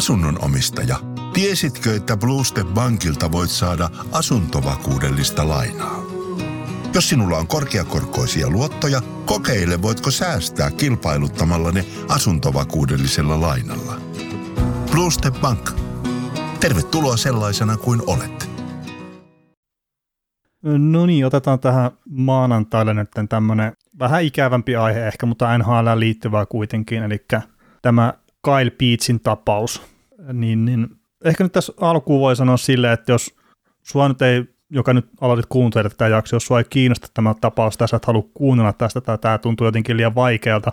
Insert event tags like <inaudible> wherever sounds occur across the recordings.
Asunnon omistaja, tiesitkö, että Bluestep Bankilta voit saada asuntovakuudellista lainaa? Jos sinulla on korkeakorkoisia luottoja, kokeile voitko säästää kilpailuttamalla ne asuntovakuudellisella lainalla. Bluestep Bank. Tervetuloa sellaisena kuin olet. No niin, otetaan tähän maanantaille nyt tämmöinen vähän ikävämpi aihe ehkä, mutta NHL liittyvää kuitenkin, eli tämä Kyle Peetsin tapaus. Niin, niin ehkä nyt tässä alkuun voi sanoa silleen, että jos sua nyt ei, joka nyt aloitit kuuntelemaan tätä jaksoa, jos sua ei kiinnosta tämä tapaus, tässä et halua kuunnella tästä tai tämä tuntuu jotenkin liian vaikealta,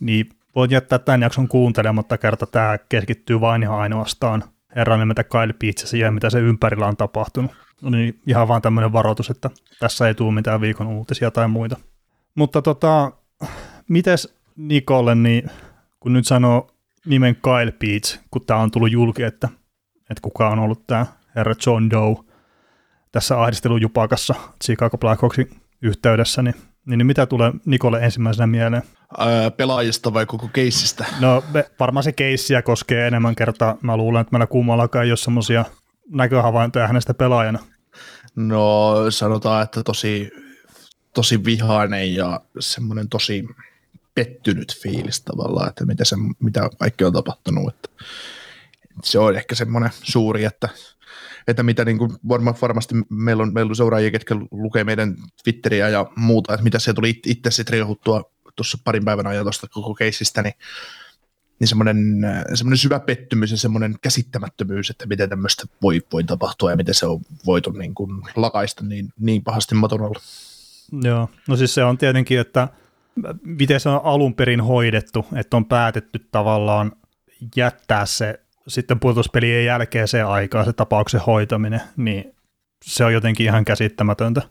niin voit jättää tämän jakson kuuntelematta kerta tämä keskittyy vain ja ainoastaan herran nimeltä Kyle ja siihen, mitä se ympärillä on tapahtunut. No niin, ihan vaan tämmöinen varoitus, että tässä ei tule mitään viikon uutisia tai muita. Mutta tota, mites Nikolle, niin kun nyt sanoo nimen Kyle Peets, kun tämä on tullut julki, että, että kuka on ollut tämä herra John Doe tässä ahdistelujupakassa Chicago Blackhawksin yhteydessä, niin, niin, niin mitä tulee Nikolle ensimmäisenä mieleen? Öö, pelaajista vai koko keissistä? No varmaan se keissiä koskee enemmän kertaa. Mä luulen, että meillä kummallakaan ei ole semmoisia näköhavaintoja hänestä pelaajana. No sanotaan, että tosi, tosi vihainen ja semmoinen tosi pettynyt fiilis tavallaan, että mitä, se, mitä kaikki on tapahtunut. Että se on ehkä semmoinen suuri, että, että mitä niin kuin varma, varmasti meillä on, meillä on seuraajia, ketkä lukee meidän Twitteriä ja muuta, että mitä se tuli itse sitten riehuttua tuossa parin päivän ajan tuosta koko keissistä, niin, niin semmoinen, semmoinen syvä pettymys ja semmoinen käsittämättömyys, että miten tämmöistä voi, voi tapahtua ja miten se on voitu niin kuin lakaista niin, niin pahasti maton. Joo, no siis se on tietenkin, että miten se on alun perin hoidettu, että on päätetty tavallaan jättää se sitten pudotuspelien jälkeen se aikaa, se tapauksen hoitaminen, niin se on jotenkin ihan käsittämätöntä,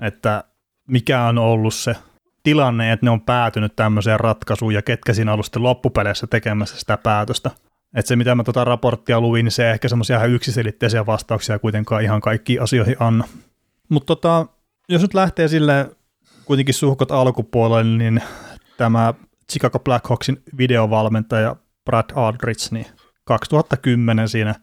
että mikä on ollut se tilanne, että ne on päätynyt tämmöiseen ratkaisuun ja ketkä siinä on ollut sitten loppupeleissä tekemässä sitä päätöstä. Että se, mitä mä tuota raporttia luin, niin se ehkä semmoisia ihan yksiselitteisiä vastauksia kuitenkaan ihan kaikkiin asioihin anna. Mutta tota, jos nyt lähtee sille kuitenkin suhkot alkupuolelle, niin tämä Chicago Blackhawksin videovalmentaja Brad Aldridge, niin 2010 siinä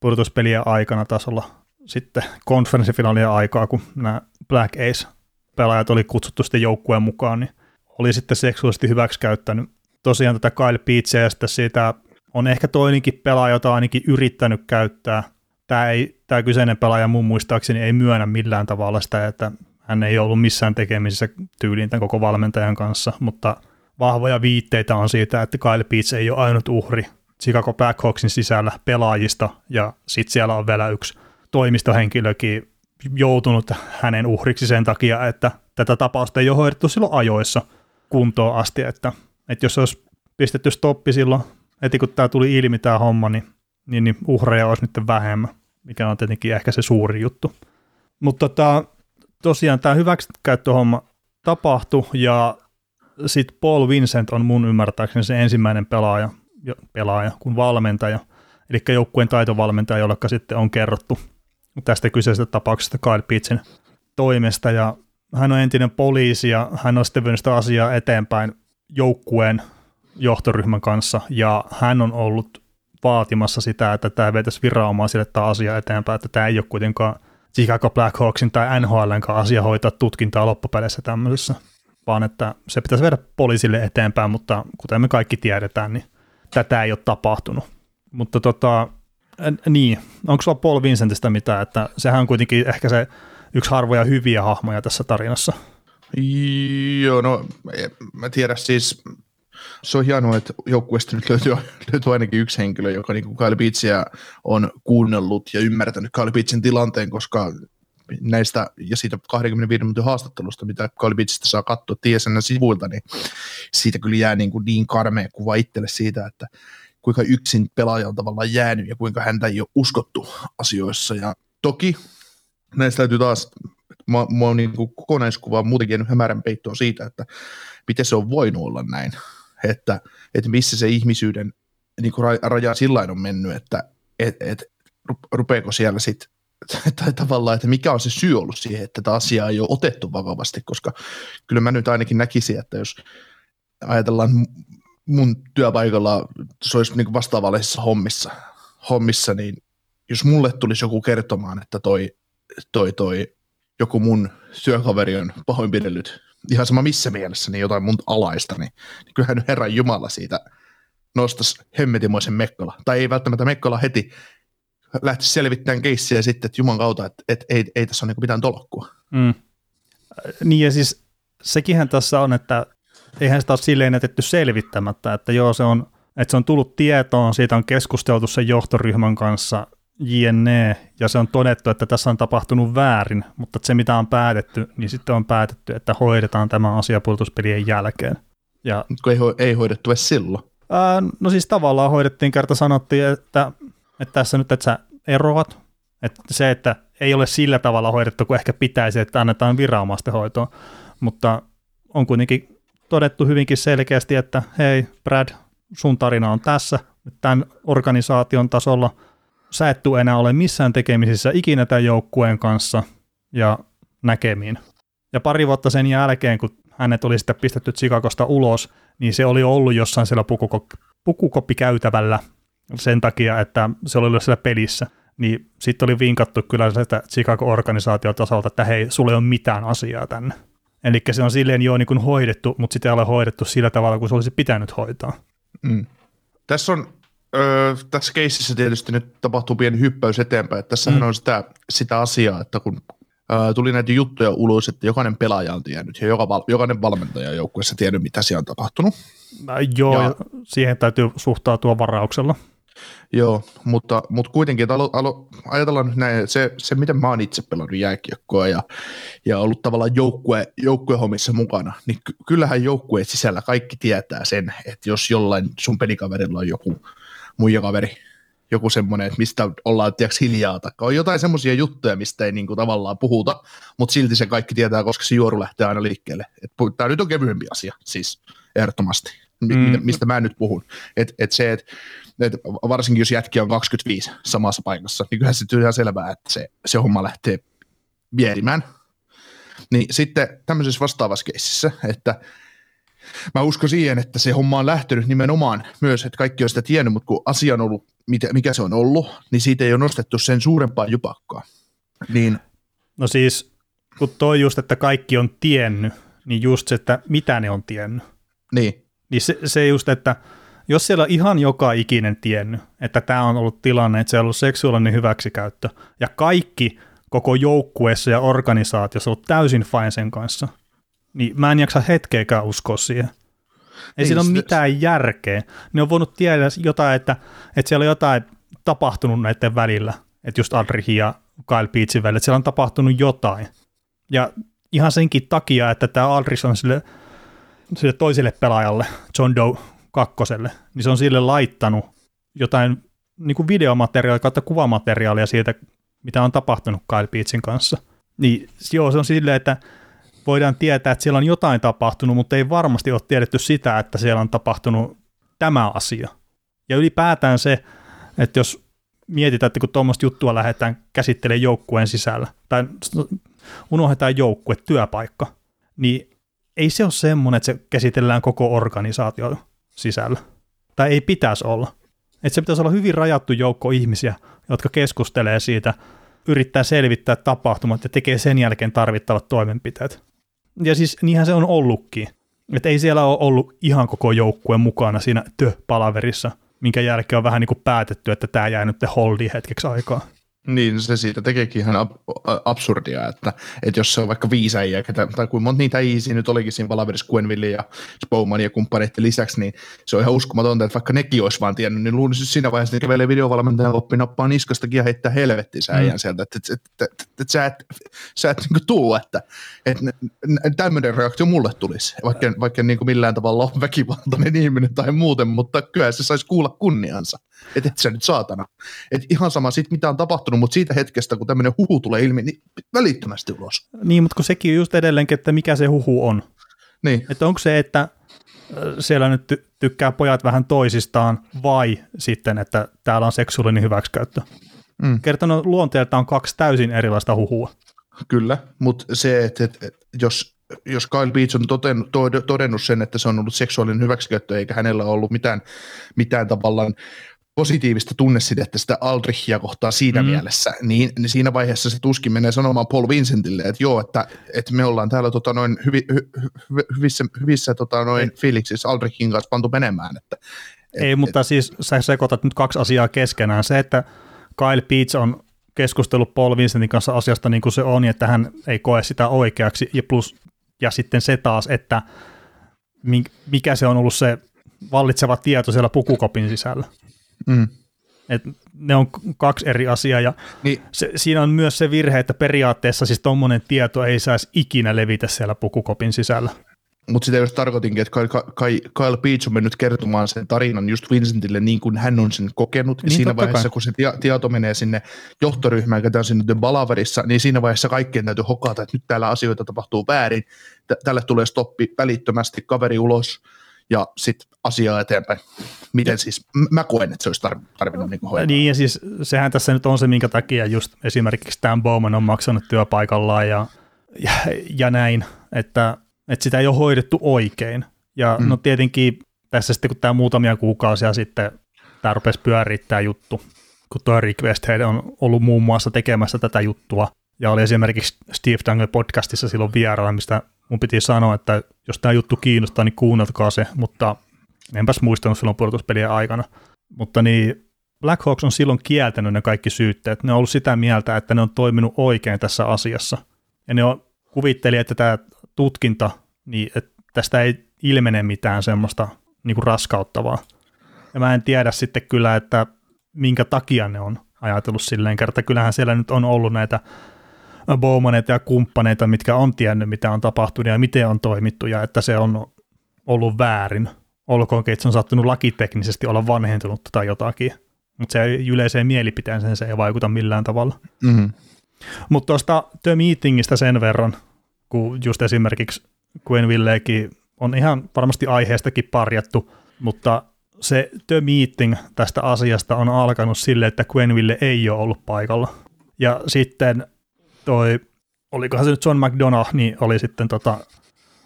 pudotuspelien aikana tasolla sitten konferenssifinaalien aikaa, kun nämä Black Ace-pelaajat oli kutsuttu sitten joukkueen mukaan, niin oli sitten seksuaalisesti hyväksikäyttänyt tosiaan tätä Kyle Peetsia ja sitten siitä on ehkä toinenkin pelaaja, jota ainakin yrittänyt käyttää. Tämä, ei, tämä kyseinen pelaaja mun muistaakseni ei myönnä millään tavalla sitä, että hän ei ollut missään tekemisissä tyyliin tämän koko valmentajan kanssa, mutta vahvoja viitteitä on siitä, että Kyle Peets ei ole ainut uhri Chicago Blackhawksin sisällä pelaajista, ja sitten siellä on vielä yksi toimistohenkilökin joutunut hänen uhriksi sen takia, että tätä tapausta ei ole hoidettu silloin ajoissa kuntoon asti, että, että jos olisi pistetty stoppi silloin, heti kun tämä tuli ilmi tämä homma, niin, niin, niin uhreja olisi nyt vähemmän, mikä on tietenkin ehkä se suuri juttu. Mutta tota, tosiaan tämä hyväksikäyttöhomma tapahtui ja sitten Paul Vincent on mun ymmärtääkseni se ensimmäinen pelaaja, pelaaja kuin valmentaja, eli joukkueen taitovalmentaja, jolle sitten on kerrottu tästä kyseisestä tapauksesta Kyle Pittsin toimesta, ja hän on entinen poliisi, ja hän on sitten sitä asiaa eteenpäin joukkueen johtoryhmän kanssa, ja hän on ollut vaatimassa sitä, että tämä vetäisi viranomaisille tämä asia eteenpäin, että tämä ei ole kuitenkaan Chicago Blackhawksin tai NHLn asia hoitaa tutkintaa loppupeleissä tämmöisessä, vaan että se pitäisi viedä poliisille eteenpäin, mutta kuten me kaikki tiedetään, niin tätä ei ole tapahtunut. Mutta tota, niin, onko sulla Paul Vincentistä mitään, että sehän on kuitenkin ehkä se yksi harvoja hyviä hahmoja tässä tarinassa. Joo, no mä tiedän siis, se on hienoa, että joukkueesta nyt löytyy, löytyy ainakin yksi henkilö, joka niin Kyle Beatsia on kuunnellut ja ymmärtänyt Kyle Beatsin tilanteen, koska näistä ja siitä 25 minuutin haastattelusta, mitä Kyle Beatsista saa katsoa TSN sivuilta, niin siitä kyllä jää niin, kuin niin karmea kuva itselle siitä, että kuinka yksin pelaaja on tavallaan jäänyt ja kuinka häntä ei ole uskottu asioissa. Ja toki näistä täytyy taas, mä, mä oon niin kuin kokonaiskuva muutenkin hämärän peittoa siitä, että miten se on voinut olla näin, että, että missä se ihmisyyden niin kuin raja sillä on mennyt, että et, et, rupeeko siellä sitten <laughs> tai tavallaan, että mikä on se syy ollut siihen, että tätä asiaa ei ole otettu vakavasti, koska kyllä mä nyt ainakin näkisin, että jos ajatellaan mun työpaikalla se olisi niin vastaavallisissa hommissa, hommissa, niin jos mulle tulisi joku kertomaan, että toi, toi, toi joku mun työkaveri on pahoinpidellyt ihan sama missä mielessä, niin jotain mun alaista, niin, niin kyllähän nyt Herran Jumala siitä nostaisi hemmetimoisen Mekkola. Tai ei välttämättä Mekkola heti lähtisi selvittämään keissiä sitten, että Juman kautta, että, että ei, ei tässä ole niin mitään tolokkua. Mm. Niin ja siis sekinhän tässä on, että eihän sitä ole silleen jätetty selvittämättä, että joo se on, että se on tullut tietoon, siitä on keskusteltu sen johtoryhmän kanssa, JNE, ja se on todettu, että tässä on tapahtunut väärin, mutta se mitä on päätetty, niin sitten on päätetty, että hoidetaan tämä asia puolustuspelien jälkeen. Ja, Kun ei, ho- ei hoidettu edes silloin. Ää, no siis tavallaan hoidettiin, kerta sanottiin, että, että tässä nyt, että sä eroat, että se, että ei ole sillä tavalla hoidettu kuin ehkä pitäisi, että annetaan viranomaisten hoitoa, mutta on kuitenkin todettu hyvinkin selkeästi, että hei Brad, sun tarina on tässä, tämän organisaation tasolla – sä et enää ole missään tekemisissä ikinä tämän joukkueen kanssa ja näkemiin. Ja pari vuotta sen jälkeen, kun hänet oli sitten pistetty Chicagosta ulos, niin se oli ollut jossain siellä pukukoppikäytävällä sen takia, että se oli ollut siellä pelissä. Niin sitten oli vinkattu kyllä sitä Chicago-organisaatiotasolta, että hei, sulle ei ole mitään asiaa tänne. Eli se on silleen jo niin hoidettu, mutta sitä ei ole hoidettu sillä tavalla, kuin se olisi pitänyt hoitaa. Mm. Tässä on öö, tässä keississä tietysti nyt tapahtuu pieni hyppäys eteenpäin. Tässähän mm. on sitä, sitä asiaa, että kun öö, tuli näitä juttuja ulos, että jokainen pelaaja on tiennyt ja joka, jokainen valmentaja joukkueessa tiennyt, mitä siellä on tapahtunut. Mä, joo, ja, siihen täytyy suhtautua varauksella. Joo, mutta, mutta kuitenkin, että alo, alo, ajatellaan nyt näin, se, se miten mä oon itse pelannut jääkiekkoa ja, ja ollut tavallaan joukkue, joukkuehommissa mukana, niin ky, kyllähän joukkueen sisällä kaikki tietää sen, että jos jollain sun pelikaverilla on joku muija kaveri, joku semmoinen, että mistä ollaan tiiäks, hiljaa, tai on jotain semmoisia juttuja, mistä ei niinku tavallaan puhuta, mutta silti se kaikki tietää, koska se juoru lähtee aina liikkeelle. Tämä nyt on kevyempi asia, siis ehdottomasti, mm. mistä mä nyt puhun. Et, et se, et, et varsinkin jos jätki on 25 samassa paikassa, niin kyllähän se on ihan selvää, että se, se homma lähtee vierimään. Niin sitten tämmöisessä vastaavassa keississä, että mä uskon siihen, että se homma on lähtenyt nimenomaan myös, että kaikki on sitä tiennyt, mutta kun asia on ollut, mikä se on ollut, niin siitä ei ole nostettu sen suurempaa jupakkaa. Niin. No siis, kun toi just, että kaikki on tiennyt, niin just se, että mitä ne on tiennyt. Niin. Niin se, se just, että jos siellä on ihan joka ikinen tiennyt, että tämä on ollut tilanne, että se on ollut seksuaalinen hyväksikäyttö, ja kaikki koko joukkueessa ja organisaatiossa on ollut täysin fine sen kanssa, niin mä en jaksa hetkeäkään uskoa siihen. Ei niin, siinä ole mitään järkeä. Ne on voinut tiedä jotain, että, että siellä on jotain tapahtunut näiden välillä, että just Aldrihin ja Kyle Peetsin välillä, että siellä on tapahtunut jotain. Ja ihan senkin takia, että tämä Aldrich on sille, sille toiselle pelaajalle, John Doe kakkoselle, niin se on sille laittanut jotain niin kuin videomateriaalia kautta kuvamateriaalia siitä, mitä on tapahtunut Kyle Peetsin kanssa. Niin joo, se on silleen, että voidaan tietää, että siellä on jotain tapahtunut, mutta ei varmasti ole tiedetty sitä, että siellä on tapahtunut tämä asia. Ja ylipäätään se, että jos mietitään, että kun tuommoista juttua lähdetään käsittelemään joukkueen sisällä, tai unohdetaan joukkue, työpaikka, niin ei se ole semmoinen, että se käsitellään koko organisaation sisällä. Tai ei pitäisi olla. Että se pitäisi olla hyvin rajattu joukko ihmisiä, jotka keskustelee siitä, yrittää selvittää tapahtumat ja tekee sen jälkeen tarvittavat toimenpiteet. Ja siis niinhän se on ollutkin. Että ei siellä ole ollut ihan koko joukkue mukana siinä tö-palaverissa, minkä jälkeen on vähän niin kuin päätetty, että tämä jää nyt holdi hetkeksi aikaa. Niin, se siitä tekeekin ihan ab- absurdia, että, että jos se on vaikka viisi äijää, tai kuin monta niitä äijisiä nyt olikin siinä Palaveris Gwenville ja Spowman ja kumppaneiden lisäksi, niin se on ihan uskomatonta, että vaikka nekin olisi vaan tiennyt, niin luulisin siinä vaiheessa, että kävelee videovalmentajan oppi nappaa niskastakin ja heittää helvettiin sä äijän mm. sieltä, että, että, että, että, että sä et, sä et niin tuu, että, että tämmöinen reaktio mulle tulisi, vaikka, vaikka niin kuin millään tavalla on väkivaltainen ihminen tai muuten, mutta kyllä se saisi kuulla kunniansa, että et sä nyt saatana. Että ihan sama siitä, mitä on tapahtunut mutta siitä hetkestä, kun tämmöinen huhu tulee ilmi, niin välittömästi ulos. Niin, mutta kun sekin on just edelleenkin, että mikä se huhu on. Niin. Että onko se, että äh, siellä nyt ty- tykkää pojat vähän toisistaan, vai sitten, että täällä on seksuaalinen hyväksikäyttö. Mm. Kertonut luonteelta on kaksi täysin erilaista huhua. Kyllä, mutta se, että, että, että jos jos Kyle Beach on todennut, todennut sen, että se on ollut seksuaalinen hyväksikäyttö, eikä hänellä ollut mitään, mitään tavallaan positiivista tunnesidettä sitä Aldrichia kohtaan siinä mm. mielessä, niin, niin siinä vaiheessa se tuskin menee sanomaan Paul Vincentille, että joo, että, että me ollaan täällä tota, noin hyvi, hy, hy, hyvissä, hyvissä tota, noin fiiliksissä Aldrichin kanssa pantu menemään. Että, et, Ei, mutta et, siis sä sekoitat nyt kaksi asiaa keskenään. Se, että Kyle Peach on keskustellut Paul Vincentin kanssa asiasta niin kuin se on, että hän ei koe sitä oikeaksi, ja plus ja sitten se taas, että mikä se on ollut se vallitseva tieto siellä pukukopin sisällä. Mm. Et ne on kaksi eri asiaa ja niin. se, siinä on myös se virhe, että periaatteessa siis tuommoinen tieto ei saisi ikinä levitä siellä pukukopin sisällä. Mutta sitä just tarkoitinkin, että Kyle, Kyle Beach on mennyt kertomaan sen tarinan just Vincentille niin kuin hän on sen kokenut. Niin, siinä vaiheessa, kai. kun se tieto menee sinne johtoryhmään, joka on sinne The Balaverissa, niin siinä vaiheessa kaikkien täytyy hokata, että nyt täällä asioita tapahtuu väärin. Tälle tulee stoppi välittömästi, kaveri ulos ja sitten asiaa eteenpäin. Miten siis, mä koen, että se olisi tarvinnut niin hoitaa. Niin ja siis sehän tässä nyt on se, minkä takia just esimerkiksi Stan Bowman on maksanut työpaikallaan ja, ja, ja näin, että että sitä ei ole hoidettu oikein. Ja mm. no tietenkin tässä sitten, kun tämä muutamia kuukausia sitten tämä rupesi pyörittää juttu, kun tuo Request Head on ollut muun muassa tekemässä tätä juttua, ja oli esimerkiksi Steve Dangle podcastissa silloin vieraana, mistä mun piti sanoa, että jos tämä juttu kiinnostaa, niin kuunnelkaa se, mutta enpäs muistanut silloin pudotuspelien aikana. Mutta niin Black Hawks on silloin kieltänyt ne kaikki syytteet. Ne on ollut sitä mieltä, että ne on toiminut oikein tässä asiassa. Ja ne on, kuvitteli, että tämä tutkinta, niin että tästä ei ilmene mitään semmoista niin kuin raskauttavaa. Ja mä en tiedä sitten kyllä, että minkä takia ne on ajatellut silleen kerta. Kyllähän siellä nyt on ollut näitä Bowmaneita ja kumppaneita, mitkä on tiennyt, mitä on tapahtunut ja miten on toimittu ja että se on ollut väärin. Olkoonkin, että se on saattanut lakiteknisesti olla vanhentunut tai jotakin, mutta se ei yleiseen mielipiteeseen se ei vaikuta millään tavalla. Mm-hmm. Mutta tuosta The Meetingistä sen verran, kun just esimerkiksi Villekin on ihan varmasti aiheestakin parjattu, mutta se The Meeting tästä asiasta on alkanut sille, että Ville ei ole ollut paikalla. Ja sitten toi, olikohan se nyt John McDonough, niin oli sitten tota,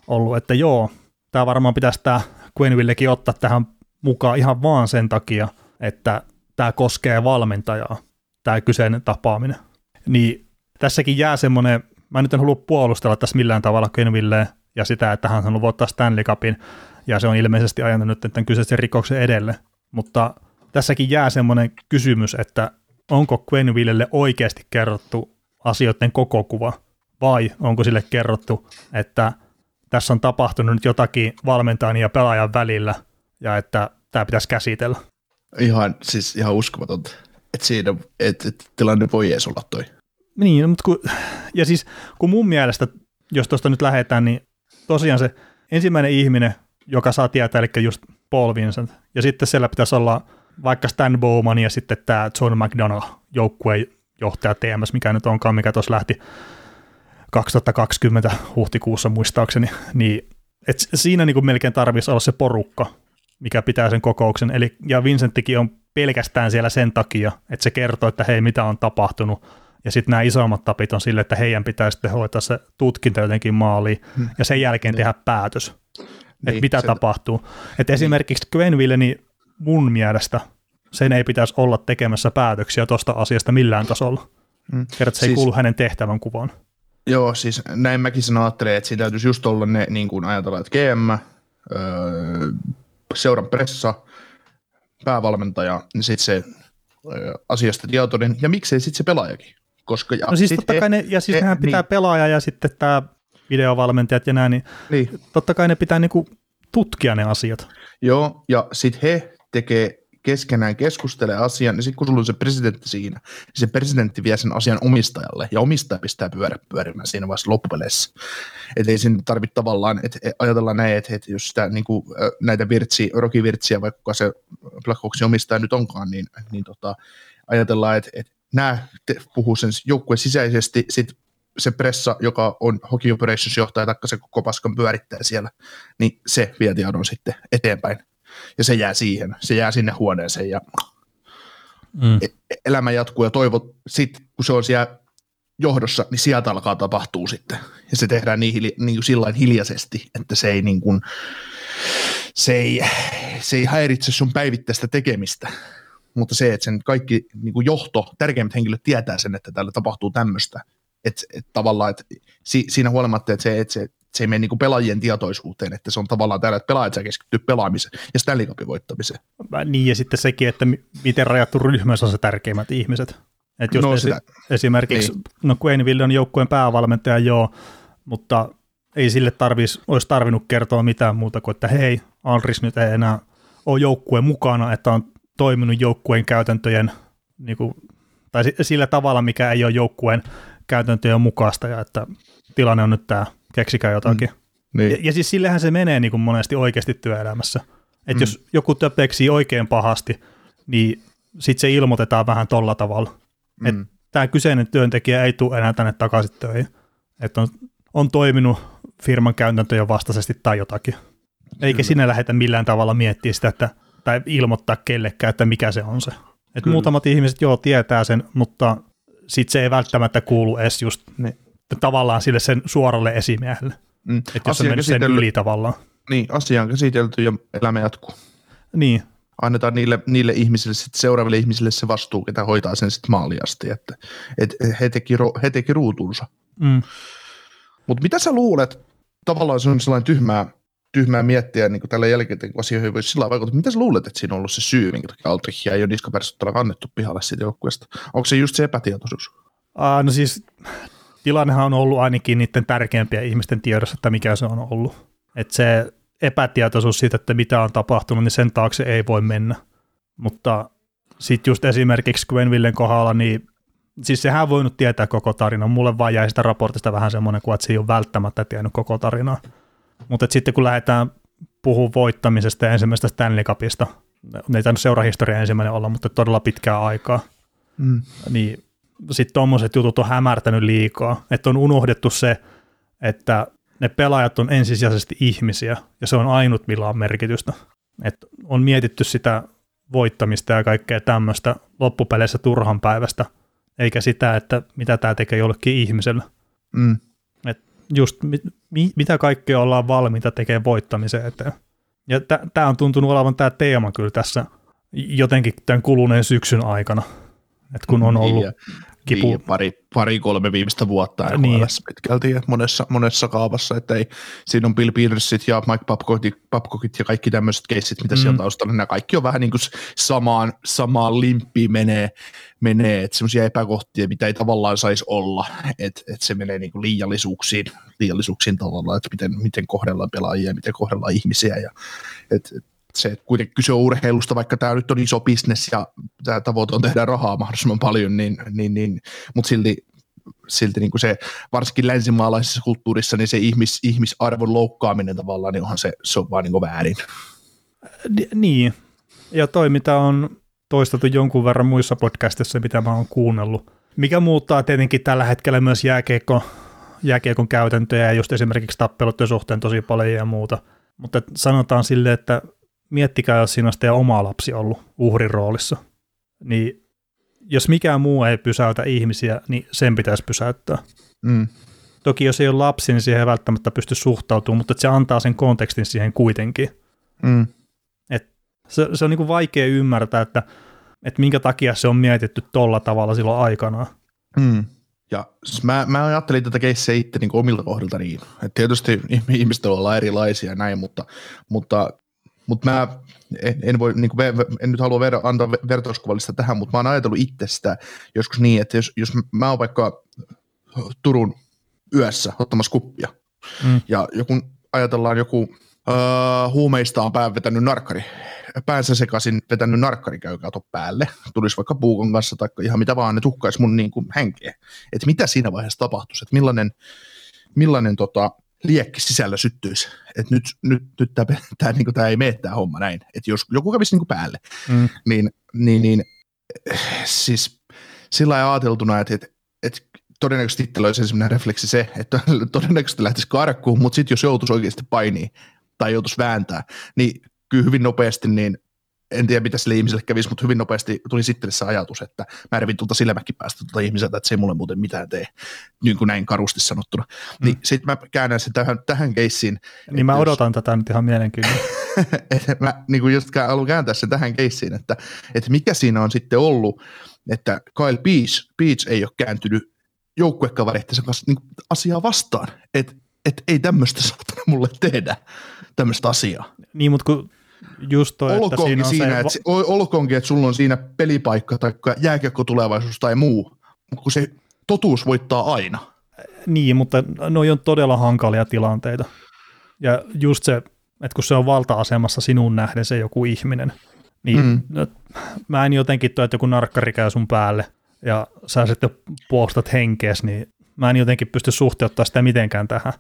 ollut, että joo, tämä varmaan pitäisi tämä Villekin ottaa tähän mukaan ihan vaan sen takia, että tämä koskee valmentajaa, tämä kyseinen tapaaminen. Niin tässäkin jää semmoinen mä nyt en halua puolustella tässä millään tavalla Kenville ja sitä, että hän on voittaa Stanley Cupin, ja se on ilmeisesti ajanut tämän kyseisen rikoksen edelle, mutta tässäkin jää semmoinen kysymys, että onko Quenvillelle oikeasti kerrottu asioiden koko kuva, vai onko sille kerrottu, että tässä on tapahtunut nyt jotakin valmentajan ja pelaajan välillä, ja että tämä pitäisi käsitellä. Ihan, siis ihan uskomatonta, että siinä, että, että tilanne voi edes olla toi. Niin, mutta kun, ja siis kun mun mielestä, jos tuosta nyt lähdetään, niin tosiaan se ensimmäinen ihminen, joka saa tietää, eli just Paul Vincent, ja sitten siellä pitäisi olla vaikka Stan Bowman ja sitten tämä John McDonough, joukkueen johtaja TMS, mikä nyt onkaan, mikä tuossa lähti 2020 huhtikuussa muistaakseni, niin et siinä niin kuin melkein tarvitsisi olla se porukka, mikä pitää sen kokouksen. Eli, ja Vincenttikin on pelkästään siellä sen takia, että se kertoo, että hei, mitä on tapahtunut, ja sitten nämä isommat tapit on sille, että heidän pitää sitten hoitaa se tutkinta jotenkin maaliin, hmm. ja sen jälkeen niin. tehdä päätös, että niin, mitä se... tapahtuu. Et niin. esimerkiksi Gwenville, niin mun mielestä sen ei pitäisi olla tekemässä päätöksiä tuosta asiasta millään tasolla. Hmm. Kerta se siis... ei kuulu hänen tehtävän kuvaan. Joo, siis näin mäkin sen ajattelen, että siinä täytyisi just olla ne, niin kuin ajatellaan, että GM, öö, seuran pressa, päävalmentaja, niin sitten se öö, asiasta tietoinen, ja miksei sitten se pelaajakin. Koska, ja no siis totta kai ne, ja siis he, nehän pitää niin. pelaaja ja sitten tämä videovalmentajat ja näin, niin, niin. totta kai ne pitää niinku tutkia ne asiat. Joo, ja sitten he tekee keskenään keskustelee asian, niin sitten kun sulla on se presidentti siinä, niin se presidentti vie sen asian omistajalle, ja omistaja pistää pyörä pyörimään siinä vaiheessa loppupeleissä. Että ei siinä tarvitse tavallaan, että ajatellaan näin, että, että jos sitä, niin kuin, näitä virtsi, Rocky Virtsiä, vaikka se Black Hawksin omistaja nyt onkaan, niin, niin tota, ajatellaan, että, että nämä puhuu sen joukkueen sisäisesti, sitten se pressa, joka on Hockey Operations johtaja, taikka se koko paskan pyörittää siellä, niin se vie tiedon sitten eteenpäin. Ja se jää siihen, se jää sinne huoneeseen ja mm. E-, elämä jatkuu ja toivot, sit kun se on siellä johdossa, niin sieltä alkaa tapahtua sitten. Ja se tehdään niin, niin kuin sillain hiljaisesti, että se ei, niin kuin, se ei, se ei häiritse sun päivittäistä tekemistä. Mutta se, että sen kaikki niin kuin johto, tärkeimmät henkilöt tietää sen, että täällä tapahtuu tämmöistä. Että et tavallaan, että si, siinä huolimatta, että se, että se, se ei mene niin pelaajien tietoisuuteen, että se on tavallaan täällä, että pelaajat saa keskittyä pelaamiseen ja Stanley Cupin voittamiseen. Niin, ja sitten sekin, että miten rajattu ryhmässä on se tärkeimmät ihmiset. Että just no, esi- esimerkiksi, niin. no Quainville on joukkueen päävalmentaja, joo, mutta ei sille tarvis, olisi tarvinnut kertoa mitään muuta kuin, että hei, Alris nyt ei enää ole joukkueen mukana, että on toiminut joukkueen käytäntöjen niin kuin, tai sillä tavalla, mikä ei ole joukkueen käytäntöjen mukaista, ja että tilanne on nyt tämä, keksikää jotakin. Mm, niin. ja, ja siis sillehän se menee niin kuin monesti oikeasti työelämässä. Että mm. jos joku töpeksii oikein pahasti, niin sitten se ilmoitetaan vähän tolla tavalla. Mm. Että tämä kyseinen työntekijä ei tule enää tänne takaisin töihin. Että on, on toiminut firman käytäntöjen vastaisesti tai jotakin. Eikä Kyllä. sinne lähdetä millään tavalla miettiä sitä, että, tai ilmoittaa kellekään, että mikä se on se. Et muutamat ihmiset joo tietää sen, mutta sitten se ei välttämättä kuulu edes just ne, tavallaan sille sen suoralle esimiehelle. Mm. Että jos on sen yli tavallaan. Niin, asia on käsitelty ja elämä jatkuu. Niin. Annetaan niille, niille ihmisille, sit seuraaville ihmisille se vastuu, ketä hoitaa sen sitten maaliasti, että et he, teki, he teki ruutunsa. Mm. Mutta mitä sä luulet, tavallaan se on sellainen tyhmää, tyhmää miettiä niin tällä jälkeen, kun asioihin voisi sillä vaikuttaa. Mitä sä luulet, että siinä on ollut se syy, minkä takia Altrichia ei ole annettu pihalle siitä joukkueesta? Onko se just se epätietoisuus? Uh, no siis tilannehan on ollut ainakin niiden tärkeimpiä ihmisten tiedossa, että mikä se on ollut. Että se epätietoisuus siitä, että mitä on tapahtunut, niin sen taakse ei voi mennä. Mutta sitten just esimerkiksi Gwenvillen kohdalla, niin siis sehän on voinut tietää koko tarinan. Mulle vaan jäi sitä raportista vähän semmoinen kuin, että se ei ole välttämättä tiennyt koko tarinaa. Mutta sitten kun lähdetään puhumaan voittamisesta ja ensimmäisestä Stanley Cupista, ei tainnut seurahistoria ensimmäinen olla, mutta todella pitkää aikaa, mm. niin sitten tuommoiset jutut on hämärtänyt liikaa, että on unohdettu se, että ne pelaajat on ensisijaisesti ihmisiä, ja se on ainut, millä on merkitystä. Et on mietitty sitä voittamista ja kaikkea tämmöistä loppupeleissä turhan päivästä, eikä sitä, että mitä tämä tekee jollekin ihmiselle. Mm. Et just mi, mi, mitä kaikkea ollaan valmiita tekemään voittamisen eteen. Ja tämä on tuntunut olevan tämä teema kyllä tässä jotenkin tämän kuluneen syksyn aikana. Et kun on niin, ollut kipu. Niin, pari, pari, kolme viimeistä vuotta niin. pitkälti monessa, monessa kaavassa, että ei, siinä on Bill Petersit ja Mike Babcockit, Babcockit ja kaikki tämmöiset keissit, mitä mm. siellä taustalla, nämä kaikki on vähän niin kuin samaan, samaan limppiin menee, menee että semmoisia epäkohtia, mitä ei tavallaan saisi olla, että, että se menee niin kuin liiallisuuksiin, liiallisuuksiin tavallaan, että miten, miten kohdellaan pelaajia, miten kohdellaan ihmisiä ja että, se, että kuitenkin kyse on urheilusta, vaikka tämä nyt on iso bisnes ja tämä tavoite on tehdä rahaa mahdollisimman paljon, niin, niin, niin mutta silti, silti niin kuin se, varsinkin länsimaalaisessa kulttuurissa, niin se ihmis, ihmisarvon loukkaaminen tavallaan, niin onhan se, se on vaan niin väärin. Niin, ja toi mitä on toistettu jonkun verran muissa podcastissa, mitä mä oon kuunnellut, mikä muuttaa tietenkin tällä hetkellä myös jääkeikko, jääkiekon käytäntöjä ja just esimerkiksi tappelutten suhteen tosi paljon ja muuta. Mutta sanotaan sille, että miettikää, jos siinä olisi teidän oma lapsi ollut uhrin roolissa, niin jos mikään muu ei pysäytä ihmisiä, niin sen pitäisi pysäyttää. Mm. Toki jos ei ole lapsi, niin siihen ei välttämättä pysty suhtautumaan, mutta se antaa sen kontekstin siihen kuitenkin. Mm. Et se, se on niin kuin vaikea ymmärtää, että, että minkä takia se on mietitty tolla tavalla silloin aikanaan. Mm. Ja mä, mä ajattelin tätä keissiä itse niin omilta kohdilta niin, että tietysti <laughs> ihmiset olla erilaisia ja näin, mutta, mutta mutta mä en, en, voi, niin kuin, en nyt halua ver, antaa vertauskuvallista tähän, mutta mä oon ajatellut itsestä joskus niin, että jos, jos mä oon vaikka Turun yössä ottamassa kuppia, mm. ja joku, ajatellaan joku uh, huumeista on pään vetänyt narkkari, päänsä sekaisin vetänyt narkkari käy kato päälle, tulisi vaikka puukon kanssa tai ihan mitä vaan, ne tuhkaisi mun niin kuin henkeä. Että mitä siinä vaiheessa tapahtuisi, että millainen, millainen tota, liekki sisällä syttyisi, että nyt, nyt, nyt tämä, tämä, niin tämä ei mene tämä homma näin, että jos joku kävisi niin päälle, mm. niin, niin, niin siis sillä lailla ajateltuna, että, että, että todennäköisesti itsellä olisi ensimmäinen refleksi se, että <laughs> todennäköisesti lähtisi karkuun, mutta sitten jos joutuisi oikeasti painiin tai joutuisi vääntää, niin kyllä hyvin nopeasti niin en tiedä mitä sille ihmiselle kävisi, mutta hyvin nopeasti tuli sitten se ajatus, että mä revin tuolta silmäkin päästä tuolta ihmiseltä, että se ei mulle muuten mitään tee, niin kuin näin karusti sanottuna. Mm. Niin sitten mä käännän sen tähän, tähän keissiin. Niin mä odotan jos... tätä nyt ihan mielenkiinnolla. <laughs> mä niin kuin just haluan kääntää sen tähän keissiin, että, että mikä siinä on sitten ollut, että Kyle Beach, Beach ei ole kääntynyt joukkuekavereittensa kanssa niin asiaa vastaan, että et ei tämmöistä saatana mulle tehdä, tämmöistä asiaa. Niin, mutta kun just toi, olkoonkin että siinä, siinä se... että, olkoonkin, että sulla on siinä pelipaikka tai jääkiekko tulevaisuus tai muu, kun se totuus voittaa aina. Niin, mutta noi on todella hankalia tilanteita. Ja just se, että kun se on valta-asemassa sinun nähden se joku ihminen, niin mm. no, mä en jotenkin toi, että joku narkkari käy sun päälle ja sä sitten puolustat henkees, niin mä en jotenkin pysty suhteuttaa sitä mitenkään tähän.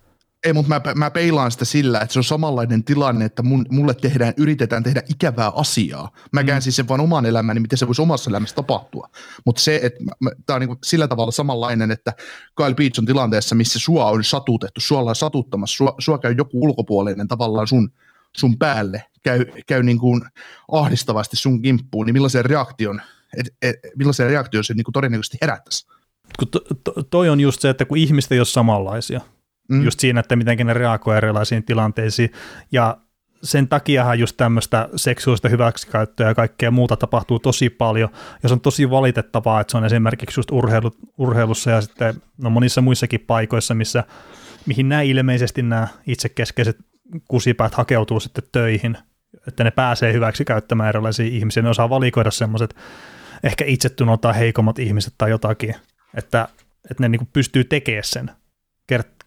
Ei, mutta mä, mä peilaan sitä sillä, että se on samanlainen tilanne, että mun, mulle tehdään, yritetään tehdä ikävää asiaa. Mä mm. käänsin sen vaan oman elämäni, miten se voisi omassa elämässä tapahtua. Mutta se, että tämä on niinku sillä tavalla samanlainen, että Kyle Beach on tilanteessa, missä sua on satutettu, sua ollaan satuttamassa, sua, sua käy joku ulkopuolinen tavallaan sun, sun päälle, käy, käy niin kuin ahdistavasti sun kimppuun, niin millaisen reaktion, et, et, millaisen reaktion se niin kuin todennäköisesti herättäisi? Kun to, to, toi on just se, että kun ihmiset ei ole samanlaisia, mm. just siinä, että miten ne reagoi erilaisiin tilanteisiin, ja sen takiahan just tämmöistä seksuaalista hyväksikäyttöä ja kaikkea muuta tapahtuu tosi paljon, ja se on tosi valitettavaa, että se on esimerkiksi just urheilu, urheilussa ja sitten no monissa muissakin paikoissa, missä, mihin nämä ilmeisesti nämä itsekeskeiset kusipäät hakeutuu sitten töihin, että ne pääsee hyväksi käyttämään erilaisia ihmisiä, ne osaa valikoida semmoiset ehkä itsetunnoltaan heikommat ihmiset tai jotakin, että, että ne niin pystyy tekemään sen.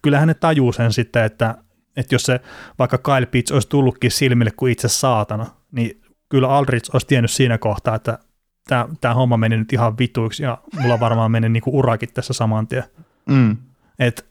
Kyllähän ne tajuu sen sitten, että, että jos se vaikka Kyle Pitts olisi tullutkin silmille kuin itse saatana, niin kyllä Aldrich olisi tiennyt siinä kohtaa, että tämä, tämä homma meni nyt ihan vituiksi ja mulla varmaan meni niin kuin urakin tässä saman tien. Mm. Et,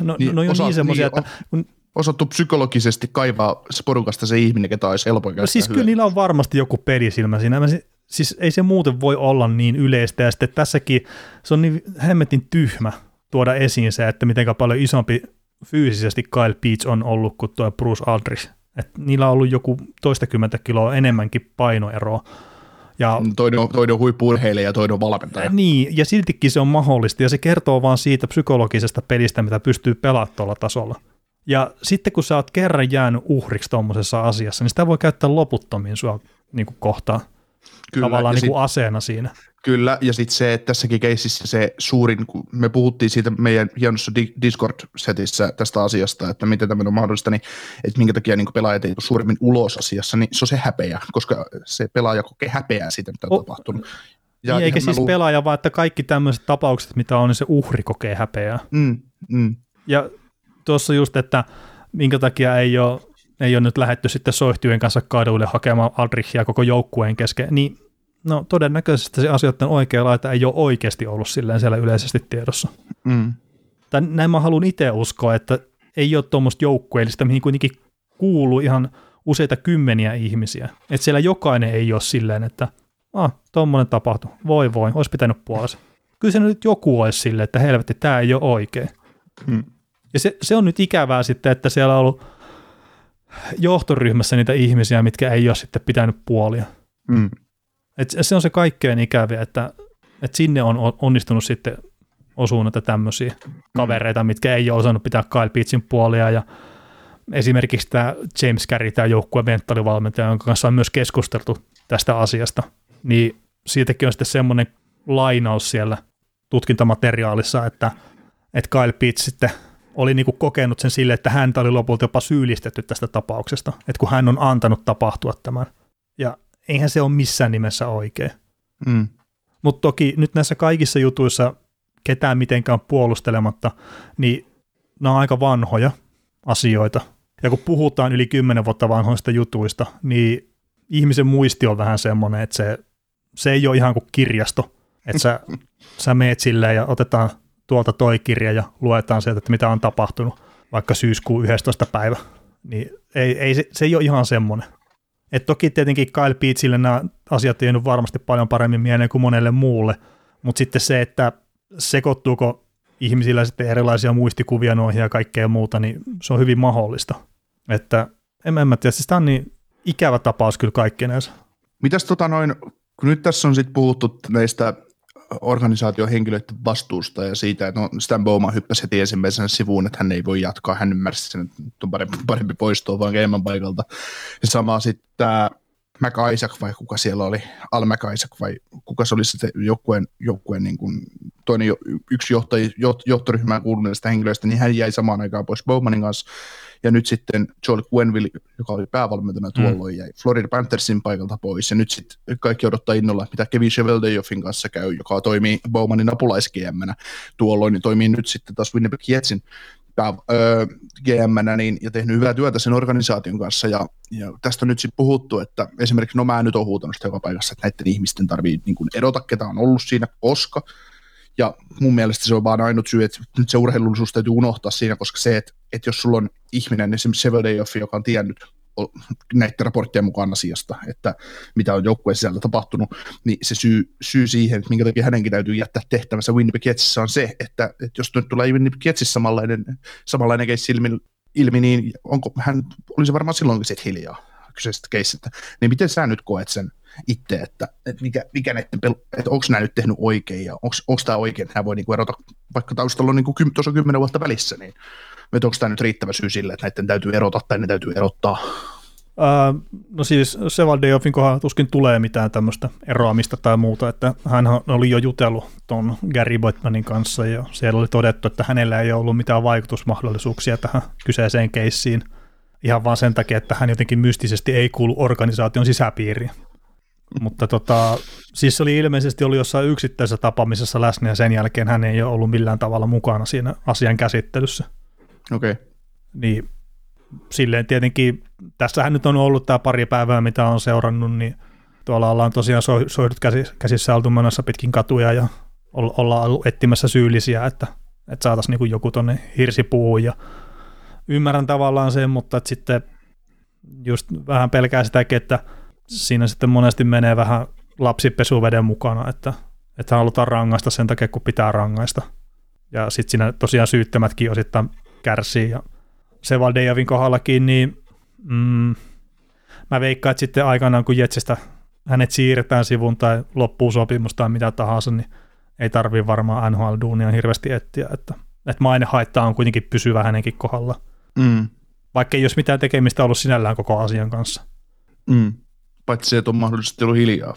no, niin, no on osa, niin semmoisia, niin, että kun osattu psykologisesti kaivaa porukasta se ihminen, ketä olisi helppo no siis kyllä niillä on varmasti joku pelisilmä siinä. Mä, siis ei se muuten voi olla niin yleistä. Ja sitten tässäkin se on niin hemmetin tyhmä tuoda esiin se, että miten paljon isompi fyysisesti Kyle Peach on ollut kuin tuo Bruce Aldrich. Et niillä on ollut joku toistakymmentä kiloa enemmänkin painoeroa. Ja, toinen, on, toinen on huippu ja toinen on valmentaja. Niin, ja siltikin se on mahdollista, ja se kertoo vaan siitä psykologisesta pelistä, mitä pystyy pelaamaan tuolla tasolla. Ja sitten kun sä oot kerran jäänyt uhriksi tuommoisessa asiassa, niin sitä voi käyttää loputtomiin sua niin kohtaan. Kyllä, Tavallaan niin kuin sit, aseena siinä. Kyllä, ja sitten se, että tässäkin keississä se suurin, kun me puhuttiin siitä meidän hienossa Discord-setissä tästä asiasta, että miten tämä on mahdollista, niin että minkä takia niin pelaajat ei suurimmin ulos asiassa, niin se on se häpeä, koska se pelaaja kokee häpeää siitä, mitä on o- tapahtunut. Ja niin, eikä siis lu- pelaaja, vaan että kaikki tämmöiset tapaukset, mitä on, niin se uhri kokee häpeää. Mm, mm. Ja tuossa just, että minkä takia ei ole, ei ole nyt lähetty sitten soihtujen kanssa kaduille hakemaan Aldrichia koko joukkueen kesken, niin no todennäköisesti se asioiden oikea laita ei ole oikeasti ollut silleen siellä yleisesti tiedossa. Mm. Tai näin mä haluan itse uskoa, että ei ole tuommoista joukkueellista, mihin kuitenkin kuuluu ihan useita kymmeniä ihmisiä. Että siellä jokainen ei ole silleen, että ah, tuommoinen tapahtui, voi voi, olisi pitänyt puolessa. Kyllä se nyt joku olisi silleen, että helvetti, tämä ei ole oikein. Mm. Ja se, se on nyt ikävää sitten, että siellä on ollut johtoryhmässä niitä ihmisiä, mitkä ei ole sitten pitänyt puolia. Mm. Et se on se kaikkein ikäviä, että, että sinne on onnistunut sitten osuu näitä tämmöisiä kavereita, mitkä ei ole osannut pitää Kyle Pitchin puolia ja esimerkiksi tämä James Carey, tämä joukkueen mentaalivalmentaja, jonka kanssa on myös keskusteltu tästä asiasta, niin siitäkin on sitten semmoinen lainaus siellä tutkintamateriaalissa, että, että Kyle Pitts sitten oli niin kuin kokenut sen sille, että häntä oli lopulta jopa syyllistetty tästä tapauksesta, että kun hän on antanut tapahtua tämän. Ja eihän se ole missään nimessä oikein. Mm. Mutta toki nyt näissä kaikissa jutuissa ketään mitenkään puolustelematta, niin nämä on aika vanhoja asioita. Ja kun puhutaan yli kymmenen vuotta vanhoista jutuista, niin ihmisen muisti on vähän semmoinen, että se, se ei ole ihan kuin kirjasto. Että sä, sä meet silleen ja otetaan tuolta toi kirja ja luetaan sieltä, että mitä on tapahtunut vaikka syyskuun 11. päivä. Niin ei, ei, se, se ei ole ihan semmoinen. Et toki tietenkin Kyle Peatsille nämä asiat ei varmasti paljon paremmin mieleen kuin monelle muulle, mutta sitten se, että sekoittuuko ihmisillä sitten erilaisia muistikuvia noihin ja kaikkea muuta, niin se on hyvin mahdollista. Että en, en mä tiedä, siis tämä on niin ikävä tapaus kyllä kaikkinensa. Mitäs tota noin, kun nyt tässä on sitten puhuttu näistä organisaation henkilöiden vastuusta ja siitä, että no Stan Bowman hyppäsi heti ensimmäisenä sivuun, että hän ei voi jatkaa, hän ymmärsi sen, että on parempi, parempi poistua vaan GM paikalta. Ja sama sitten tämä McIsaac vai kuka siellä oli, Al McIsaac vai kuka se oli sitten joukkueen, joukkueen niin kuin toinen yksi johtaji, johtoryhmään kuuluneista henkilöistä, niin hän jäi samaan aikaan pois Bowmanin kanssa. Ja nyt sitten Joel Quenville, joka oli päävalmentajana mm. tuolloin, mm. jäi Florida Panthersin paikalta pois. Ja nyt sitten kaikki odottaa innolla, mitä Kevin Cheveldayoffin kanssa käy, joka toimii Bowmanin apulaisgm tuolloin, niin toimii nyt sitten taas Winnipeg Jetsin pää, öö, gm niin, ja tehnyt hyvää työtä sen organisaation kanssa. Ja, ja tästä on nyt sitten puhuttu, että esimerkiksi, no mä nyt on huutanut sitä joka paikassa, että näiden ihmisten tarvii niin erota, ketä on ollut siinä, koska ja mun mielestä se on vaan ainut syy, että nyt se urheilullisuus täytyy unohtaa siinä, koska se, että, että jos sulla on ihminen, esimerkiksi Seveldayoffi, joka on tiennyt näiden raporttien mukaan asiasta, että mitä on joukkueen sisällä tapahtunut, niin se syy, syy siihen, että minkä takia hänenkin täytyy jättää tehtävänsä Winnipeg Jetsissä on se, että, että jos nyt tulee Winnipeg Jetsissä samanlainen, samanlainen keissi ilmi, ilmi, niin onko, hän olisi varmaan silloinkin sitten hiljaa kyseisestä keissistä. Niin miten sä nyt koet sen itse, että, että, mikä, mikä näiden, että onko nämä nyt tehnyt oikein ja onko tämä oikein, että voi niinku erota, vaikka taustalla on niinku, tuossa kymmenen vuotta välissä, niin onko tämä nyt riittävä syy sille, että näiden täytyy erota tai ne täytyy erottaa? Uh, no siis Sevaldejovin kohdalla tuskin tulee mitään tämmöistä eroamista tai muuta, että hän oli jo jutellut tuon Gary Boitmanin kanssa ja siellä oli todettu, että hänellä ei ollut mitään vaikutusmahdollisuuksia tähän kyseiseen keissiin ihan vaan sen takia, että hän jotenkin mystisesti ei kuulu organisaation sisäpiiriin. Mutta tota, siis se oli ilmeisesti ollut jossain yksittäisessä tapaamisessa läsnä ja sen jälkeen hän ei ole ollut millään tavalla mukana siinä asian käsittelyssä. Okei. Okay. Niin silleen tietenkin, tässähän nyt on ollut tämä pari päivää, mitä on seurannut, niin tuolla ollaan tosiaan so, soidut käsissä oltu menossa pitkin katuja ja ollaan ollut etsimässä syyllisiä, että, että saataisiin niin joku tuonne hirsipuuhun ja ymmärrän tavallaan sen, mutta että sitten just vähän pelkää sitäkin, että siinä sitten monesti menee vähän lapsipesuveden mukana, että, että halutaan rangaista sen takia, kun pitää rangaista. Ja sitten siinä tosiaan syyttämätkin osittain kärsii. Ja se Valdejavin kohdallakin, niin mm, mä veikkaan, että sitten aikanaan, kun Jetsestä hänet siirretään sivun tai loppuu sopimus tai mitä tahansa, niin ei tarvii varmaan NHL-duunia hirveästi etsiä, että, että mainehaitta on kuitenkin pysyvä hänenkin kohdalla. Mm. Vaikka ei olisi mitään tekemistä ollut sinällään koko asian kanssa. Mm. Paitsi se, että on mahdollisesti ollut hiljaa.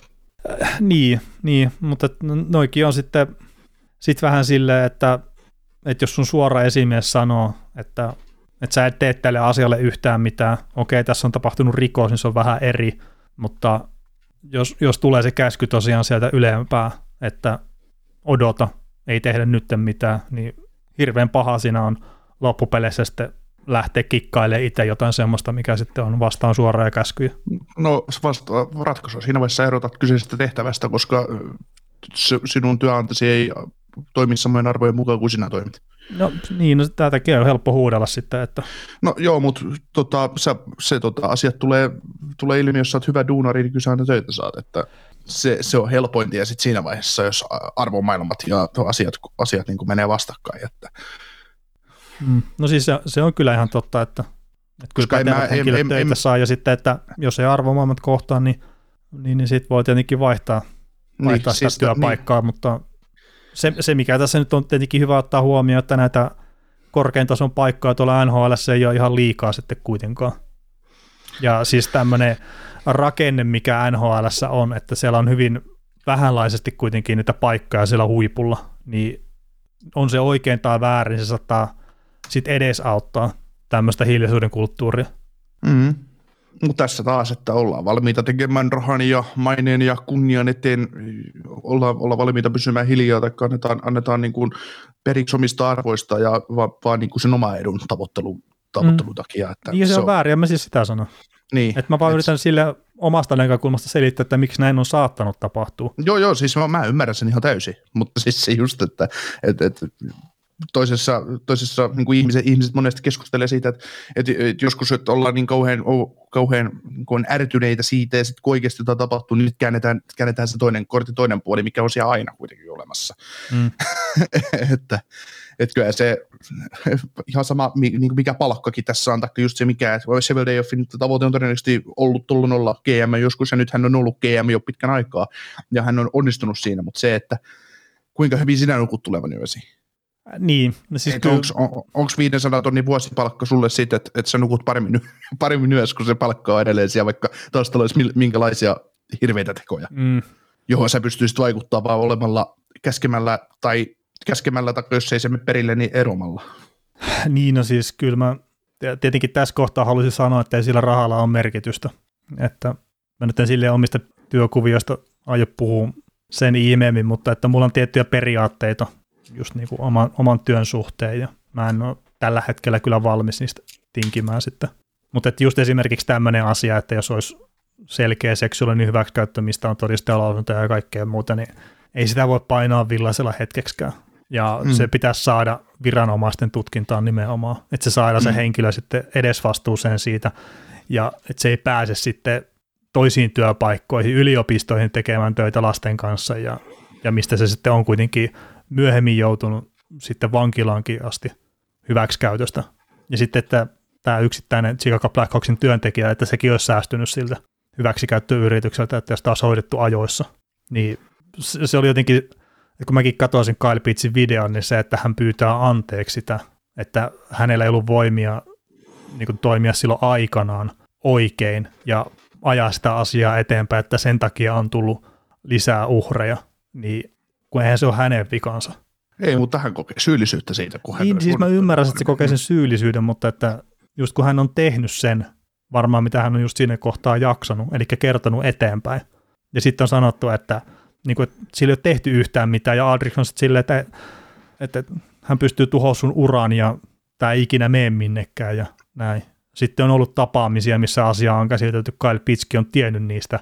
Äh, niin, niin, mutta noikin on sitten sit vähän silleen, että, että jos sun suora esimies sanoo, että, että sä et tee tälle asialle yhtään mitään, okei, tässä on tapahtunut rikos, niin se on vähän eri, mutta jos, jos tulee se käsky tosiaan sieltä ylempää, että odota, ei tehdä nytten mitään, niin hirveän paha siinä on loppupeleissä sitten lähteä kikkailemaan itse jotain semmoista, mikä sitten on vastaan suoraa käskyjä? No vasta, ratkaisu siinä vaiheessa erotat kyseisestä tehtävästä, koska sinun työnantasi ei toimi samojen arvojen mukaan kuin sinä toimit. No niin, no, tätäkin on helppo huudella sitten. Että... No joo, mutta tota, se, se tota, asiat tulee, tulee ilmi, jos sä oot hyvä duunari, niin kyllä sä töitä saat, että se, se on helpointi ja sitten siinä vaiheessa, jos arvomaailmat ja asiat, asiat niin menee vastakkain, että Mm. No siis se, se on kyllä ihan totta, että, että kyllä pätevät henkilöt en, töitä en, saa, ja sitten, että jos ei arvomaailmat kohtaa, niin, niin, niin sitten voi tietenkin vaihtaa, niin, vaihtaa niin, sitä siis, työpaikkaa, niin. mutta se, se, mikä tässä nyt on tietenkin hyvä ottaa huomioon, että näitä korkean tason paikkoja tuolla NHL ei ole ihan liikaa sitten kuitenkaan. Ja siis tämmöinen rakenne, mikä NHL on, että siellä on hyvin vähänlaisesti kuitenkin niitä paikkoja siellä huipulla, niin on se oikein tai väärin, se saattaa sit edesauttaa tämmöistä hiljaisuuden kulttuuria. Mm. Mutta tässä taas, että ollaan valmiita tekemään rahan ja maineen ja kunnian eteen, ollaan, ollaan valmiita pysymään hiljaa tai annetaan, annetaan niin kuin periksi omista arvoista ja vaan, vaan niin kuin sen oma edun tavoittelu, tavoittelun mm. takia. Että ja se, se on väärin, mä siis sitä sanon. Niin. Että mä vaan et... yritän sille omasta näkökulmasta selittää, että miksi näin on saattanut tapahtua. Joo, joo, siis mä, mä ymmärrän sen ihan täysin, mutta siis se just, että et, et, toisessa, toisessa niin kuin ihmiset, ihmiset monesti keskustelee siitä, että, että, että joskus että ollaan niin kauhean, kauhean niin kuin ärtyneitä siitä, ja sitten kun oikeasti jotain tapahtuu, niin nyt käännetään, käännetään se toinen kortti toinen puoli, mikä on siellä aina kuitenkin olemassa. Mm. <laughs> että, että kyllä se ihan sama, niin mikä palkkakin tässä on, taikka just se mikä, että Seville Dayoffin tavoite on todennäköisesti ollut tullut olla GM joskus, ja nyt hän on ollut GM jo pitkän aikaa, ja hän on onnistunut siinä, mutta se, että kuinka hyvin sinä nukut tulevan yösi? Niin. No siis kyllä... Onko on, 500 tonnin vuosipalkka sulle siitä, että, että sä nukut paremmin, <laughs> paremmin yössä, kun se palkka on edelleen siellä, vaikka taustalla olisi minkälaisia hirveitä tekoja, mm. johon sä pystyisit vaikuttamaan vaan olemalla käskemällä tai käskemällä tai jos ei se mene perille, niin eromalla. <sighs> Niin, no siis kyllä mä tietenkin tässä kohtaa haluaisin sanoa, että ei sillä rahalla ole merkitystä. Että mä nyt en sille omista työkuvioista aio puhua sen ihmeemmin, mutta että mulla on tiettyjä periaatteita just niin kuin oman, oman työn suhteen ja mä en ole tällä hetkellä kyllä valmis niistä tinkimään sitten. Mutta että just esimerkiksi tämmöinen asia, että jos olisi selkeä seksuaalinen hyväksikäyttö, mistä on todistajalausuntoja ja kaikkea muuta, niin ei sitä voi painaa villaisella hetkeksikään. Ja mm. se pitäisi saada viranomaisten tutkintaan nimenomaan, että se saada mm. se henkilö sitten edesvastuuseen siitä, ja että se ei pääse sitten toisiin työpaikkoihin, yliopistoihin tekemään töitä lasten kanssa, ja, ja mistä se sitten on kuitenkin myöhemmin joutunut sitten vankilaankin asti hyväksikäytöstä. Ja sitten, että tämä yksittäinen Chicago Blackhawksin työntekijä, että sekin olisi säästynyt siltä hyväksikäyttöyritykseltä, että jos taas hoidettu ajoissa. Niin se oli jotenkin, että kun mäkin katsoisin Kyle Pittsin videon, niin se, että hän pyytää anteeksi sitä, että hänellä ei ollut voimia niin kuin toimia silloin aikanaan oikein ja ajaa sitä asiaa eteenpäin, että sen takia on tullut lisää uhreja, niin kun eihän se ole hänen vikansa. Ei, mutta hän kokee syyllisyyttä siitä, kun hän niin, siis mä ymmärrän, että se kokee sen syyllisyyden, mutta että just kun hän on tehnyt sen, varmaan mitä hän on just siinä kohtaa jaksanut, eli kertonut eteenpäin. Ja sitten on sanottu, että, niin kuin, että sillä ei ole tehty yhtään mitään, ja Aldrich on sitten silleen, että, että hän pystyy tuhoamaan sun uran, ja tämä ei ikinä mene minnekään, ja näin. Sitten on ollut tapaamisia, missä asia on käsitelty, Kyle Pitski on tiennyt niistä,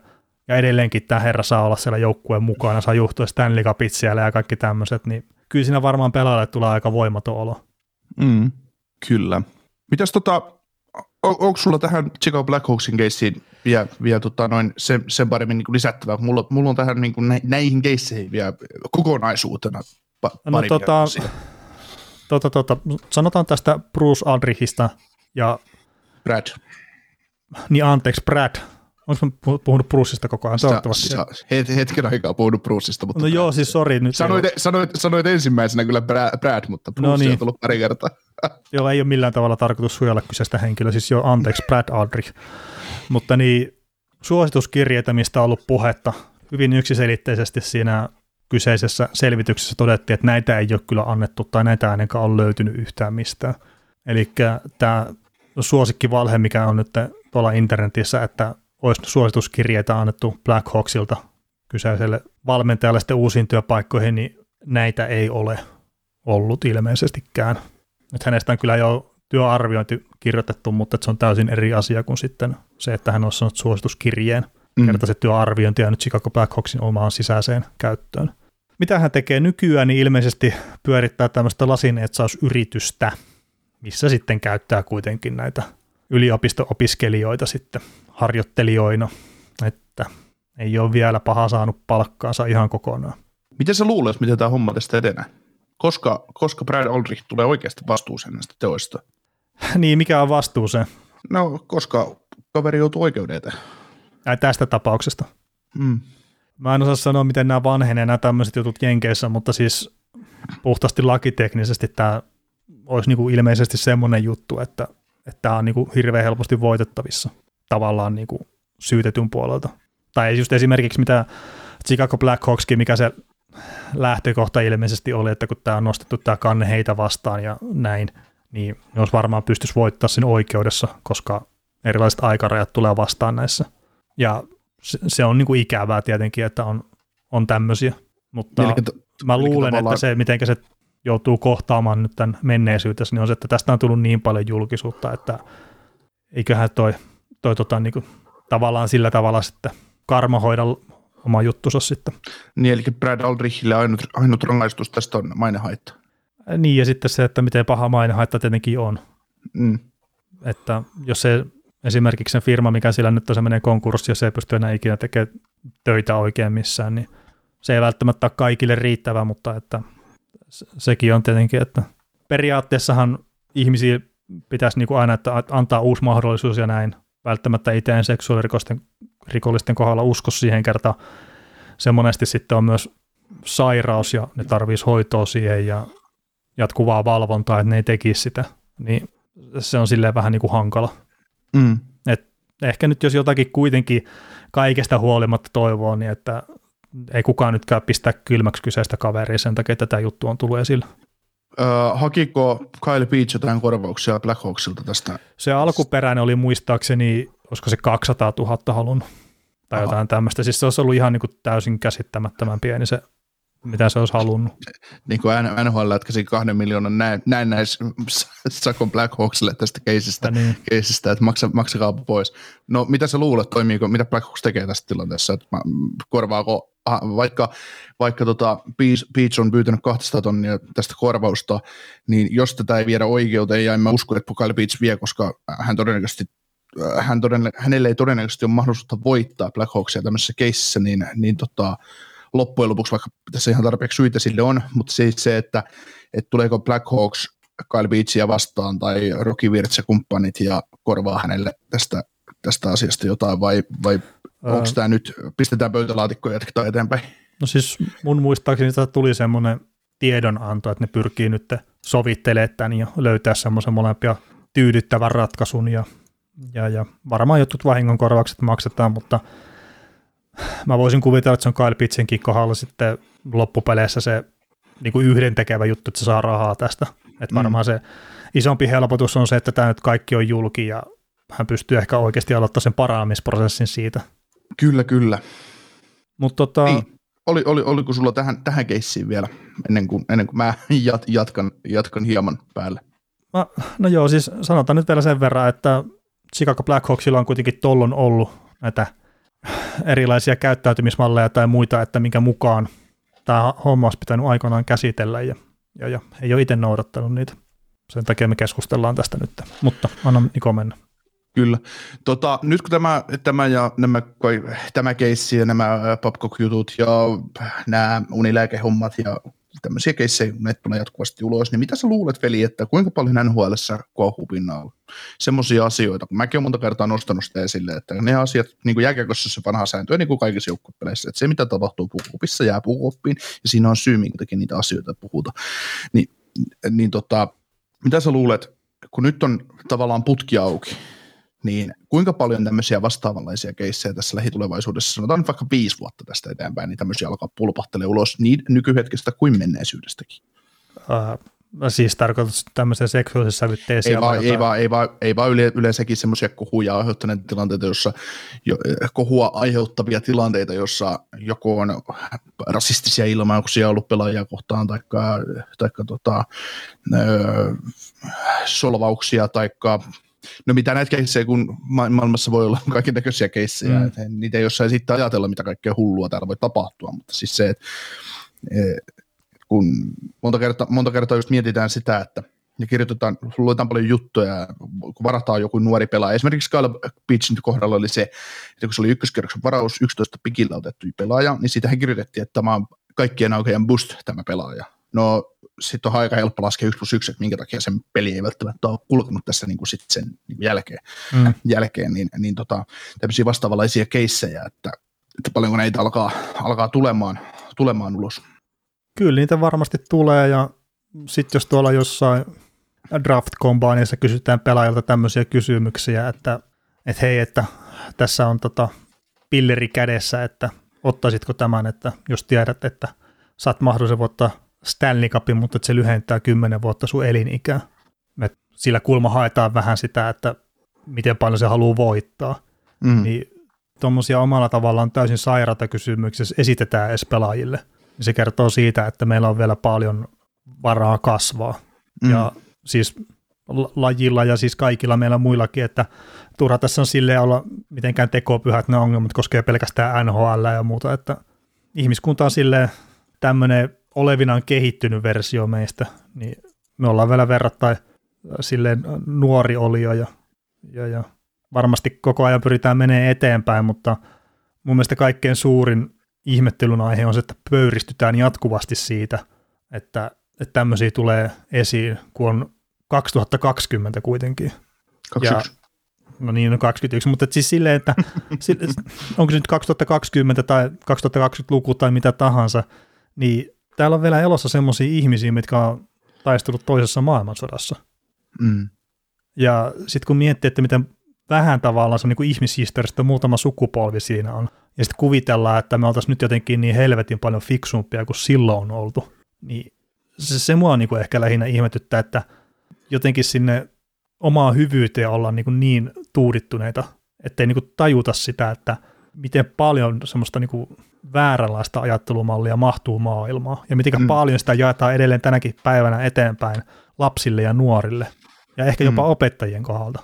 ja edelleenkin tämä herra saa olla siellä joukkueen mukana, saa juhtua Stanley Cupit siellä ja kaikki tämmöiset, niin kyllä siinä varmaan pelaajalle tulee aika voimaton olo. Mm, kyllä. Mitäs tota, on, onko sulla tähän Chicago Blackhawksin keissiin vielä, vielä tota noin sen, sen paremmin niin lisättävää? Mulla, mulla on tähän niin kuin näihin keisseihin vielä kokonaisuutena pa, no, tota, tota, tota, sanotaan tästä Bruce Aldrichista ja Brad. Niin anteeksi, Brad. Onko mä puhunut Bruceista koko ajan? Sä, sä, hetken aikaa puhunut Bruceista. Mutta no Brad. joo, siis sori. Nyt sanoit, sanoit, sanoit, ensimmäisenä kyllä Brad, mutta Bruce no niin. on tullut pari kertaa. <laughs> joo, ei ole millään tavalla tarkoitus suojella kyseistä henkilöä, siis jo anteeksi Brad Aldrich. mutta niin, suosituskirjeitä, mistä on ollut puhetta, hyvin yksiselitteisesti siinä kyseisessä selvityksessä todettiin, että näitä ei ole kyllä annettu tai näitä ainakaan ole löytynyt yhtään mistään. Eli tämä suosikkivalhe, mikä on nyt tuolla internetissä, että olisi suosituskirjeitä annettu Black Hawksilta kyseiselle valmentajalle sitten uusiin työpaikkoihin, niin näitä ei ole ollut ilmeisestikään. Että hänestä on kyllä jo työarviointi kirjoitettu, mutta se on täysin eri asia kuin sitten se, että hän on sanonut suosituskirjeen. Mm. Kerta se työarviointi ja nyt Chicago Blackhawksin omaan sisäiseen käyttöön. Mitä hän tekee nykyään, niin ilmeisesti pyörittää tämmöistä lasinetsausyritystä, missä sitten käyttää kuitenkin näitä yliopisto-opiskelijoita sitten harjoittelijoina, että ei ole vielä paha saanut palkkaansa ihan kokonaan. Miten sä luulet, miten tämä homma tästä etenee? Koska, koska Brad Aldrich tulee oikeasti vastuuseen näistä teoista? <laughs> niin, mikä on vastuuseen? No, koska kaveri joutuu oikeuteen Ai tästä tapauksesta? Mm. Mä en osaa sanoa, miten nämä vanhenee nämä tämmöiset jutut Jenkeissä, mutta siis puhtaasti lakiteknisesti tämä olisi niinku ilmeisesti semmoinen juttu, että että tämä on niin kuin hirveän helposti voitettavissa tavallaan niin kuin syytetyn puolelta. Tai just esimerkiksi mitä Chicago Blackhawkskin, mikä se lähtökohta ilmeisesti oli, että kun tämä on nostettu tämä kanne heitä vastaan ja näin, niin jos varmaan pystyisi voittaa sen oikeudessa, koska erilaiset aikarajat tulee vastaan näissä. Ja se, se on niin kuin ikävää tietenkin, että on, on tämmöisiä, mutta Eli, mä luulen, että se, miten se joutuu kohtaamaan nyt tämän menneisyytessä, niin on se, että tästä on tullut niin paljon julkisuutta, että eiköhän toi, toi tota, niin kuin, tavallaan sillä tavalla sitten karma hoida oma juttusa sitten. Niin, eli Brad Aldrichille ainut, ainut rangaistus tästä on mainehaitta. Niin, ja sitten se, että miten paha mainehaitta tietenkin on. Mm. Että jos se esimerkiksi se firma, mikä sillä nyt on, se menee konkurssi ja se ei pysty enää ikinä tekemään töitä oikein missään, niin se ei välttämättä ole kaikille riittävä, mutta että sekin on tietenkin, että periaatteessahan ihmisiä pitäisi niin kuin aina että antaa uusi mahdollisuus ja näin. Välttämättä itse en seksuaalirikosten rikollisten kohdalla usko siihen kertaan. Se monesti sitten on myös sairaus ja ne tarvitsisi hoitoa siihen ja jatkuvaa valvontaa, että ne ei tekisi sitä. Niin se on silleen vähän niin kuin hankala. Mm. Et ehkä nyt jos jotakin kuitenkin kaikesta huolimatta toivoo, niin että ei kukaan nytkään pistää kylmäksi kyseistä kaveria sen takia, että tämä juttu on tullut esille. Öö, hakiko Kyle Beach jotain korvauksia Black Hawksilta tästä? Se alkuperäinen oli muistaakseni, olisiko se 200 000 halunnut tai Aha. jotain tämmöistä. Siis se olisi ollut ihan niin kuin täysin käsittämättömän pieni se, mitä se olisi halunnut. Niin kuin NHL lätkäsi kahden miljoonan näin, näin näis <laughs> Sakon Black Hawksille tästä keisistä, niin. keisistä että maksa, maksakaa pois. No mitä sä luulet, toimiiko, mitä Black Hawks tekee tässä tilanteessa, että korvaako vaikka, vaikka tota Beach, Beach on pyytänyt 200 tonnia tästä korvausta, niin jos tätä ei viedä oikeuteen, ja en mä usko, että Kyle Beach vie, koska hän todennäköisesti hän todennä, hänelle ei todennäköisesti ole mahdollisuutta voittaa Black Hawksia tämmöisessä keississä, niin, niin tota, loppujen lopuksi, vaikka tässä ihan tarpeeksi syitä sille on, mutta siis se, että, että tuleeko Black Hawks Kyle Beachia vastaan tai Rocky ja kumppanit ja korvaa hänelle tästä, tästä asiasta jotain vai, vai Ää... onko tämä nyt, pistetään pöytälaatikkoon ja jatketaan eteenpäin? No siis mun muistaakseni että tuli semmoinen tiedonanto, että ne pyrkii nyt sovittelemaan tämän ja löytää semmoisen molempia tyydyttävän ratkaisun ja ja, ja varmaan jotkut vahingonkorvaukset maksetaan, mutta mä voisin kuvitella, että se on Kyle Pitsenkin kohdalla sitten loppupeleissä se niin kuin yhdentekevä juttu, että se saa rahaa tästä. Että mm. varmaan mm. se isompi helpotus on se, että tämä nyt kaikki on julki ja hän pystyy ehkä oikeasti aloittamaan sen paraamisprosessin siitä. Kyllä, kyllä. Mutta tota, niin. Oli, oli, oliko sulla tähän, tähän keissiin vielä, ennen kuin, ennen kuin mä jat, jatkan, jatkan hieman päälle? No, no joo, siis sanotaan nyt vielä sen verran, että Chicago Blackhawksilla on kuitenkin tollon ollut näitä erilaisia käyttäytymismalleja tai muita, että minkä mukaan tämä homma olisi pitänyt aikanaan käsitellä ja, ja, ja ei ole itse noudattanut niitä. Sen takia me keskustellaan tästä nyt, mutta anna Niko mennä. Kyllä. Tota, nyt kun tämä, tämä ja nämä, tämä keissi ja nämä popcock-jutut ja nämä unilääkehommat ja tämmöisiä keissejä, ne tulee jatkuvasti ulos, niin mitä sä luulet, veli, että kuinka paljon nhl kuohuu pinnalla? Semmoisia asioita, kun mäkin olen monta kertaa nostanut sitä esille, että ne asiat, niin kuin jääkiekossa se vanha sääntö, niin kuin kaikissa joukkuepeleissä, että se mitä tapahtuu puukupissa jää puukoppiin, ja siinä on syy, minkä takia niitä asioita puhuta. Niin, niin tota, mitä sä luulet, kun nyt on tavallaan putki auki, niin kuinka paljon tämmöisiä vastaavanlaisia keissejä tässä lähitulevaisuudessa, sanotaan vaikka viisi vuotta tästä eteenpäin, niin tämmöisiä alkaa pulpahtele ulos niin nykyhetkestä kuin menneisyydestäkin? Uh, siis tarkoitus tämmöisiä seksuaalisia sävytteisiä? Ei vaan, ei vaan, ei vaan, ei vaan yle, yleensäkin semmoisia kohuja aiheuttaneita tilanteita, jossa jo, kohua aiheuttavia tilanteita, jossa joku on rasistisia ilmauksia ollut pelaajia kohtaan, taikka, taikka tota, ö, solvauksia, taikka No mitä näitä keissejä, kun maailmassa voi olla <laughs> kaiken näköisiä keissejä, mm. että niitä ei jossain sitten ajatella, mitä kaikkea hullua täällä voi tapahtua, mutta siis se, että e, kun monta kertaa, monta kertaa just mietitään sitä, että ja kirjoitetaan, luetaan paljon juttuja, kun varataan joku nuori pelaaja. Esimerkiksi Kyle Beachin kohdalla oli se, että kun se oli ykköskierroksen varaus 11 pikillä otettu pelaaja, niin siitähän kirjoitettiin, että tämä on kaikkien aukean boost tämä pelaaja. No sitten on aika helppo laskea 1 plus 1, että minkä takia sen peli ei välttämättä ole kulkenut tässä niin kuin sit sen niin kuin jälkeen, mm. jälkeen, niin, niin tota, tämmöisiä vastaavanlaisia keissejä, että, että paljonko näitä alkaa, alkaa tulemaan, tulemaan ulos. Kyllä niitä varmasti tulee ja sitten jos tuolla jossain draft combineissa kysytään pelaajilta tämmöisiä kysymyksiä, että, että hei, että tässä on tota pilleri kädessä, että ottaisitko tämän, että jos tiedät, että saat mahdollisen voittaa Stanley Cupin, mutta että se lyhentää 10 vuotta sun elinikää. Me sillä kulma haetaan vähän sitä, että miten paljon se haluaa voittaa. Mm. Niin tuommoisia omalla tavallaan täysin sairaata kysymyksiä esitetään edes pelaajille. Se kertoo siitä, että meillä on vielä paljon varaa kasvaa. Mm. Ja siis lajilla ja siis kaikilla meillä muillakin, että turha tässä on silleen olla mitenkään tekopyhät ne ongelmat koskee pelkästään NHL ja muuta, että ihmiskunta on silleen tämmöinen olevinaan kehittynyt versio meistä niin me ollaan vielä verrattain silleen nuori olio ja, ja, ja varmasti koko ajan pyritään menee eteenpäin, mutta mun mielestä kaikkein suurin ihmettelyn aihe on se, että pöyristytään jatkuvasti siitä, että, että tämmöisiä tulee esiin, kun on 2020 kuitenkin. 21. Ja, no niin, no 21, mutta siis silleen, että <laughs> onko se nyt 2020 tai 2020-luku tai mitä tahansa, niin täällä on vielä elossa semmoisia ihmisiä, mitkä on taistellut toisessa maailmansodassa. Mm. Ja sitten kun miettii, että miten vähän tavallaan se on niin ihmishistoriasta muutama sukupolvi siinä on, ja sitten kuvitellaan, että me oltaisiin nyt jotenkin niin helvetin paljon fiksumpia kuin silloin on oltu, niin se, se mua niin kuin ehkä lähinnä ihmetyttää, että jotenkin sinne omaa hyvyyteen ollaan niin, niin tuudittuneita, ettei niin kuin tajuta sitä, että miten paljon semmoista niin kuin vääränlaista ajattelumallia mahtuu maailmaan, ja miten mm. paljon sitä jaetaan edelleen tänäkin päivänä eteenpäin lapsille ja nuorille, ja ehkä jopa mm. opettajien kohdalta.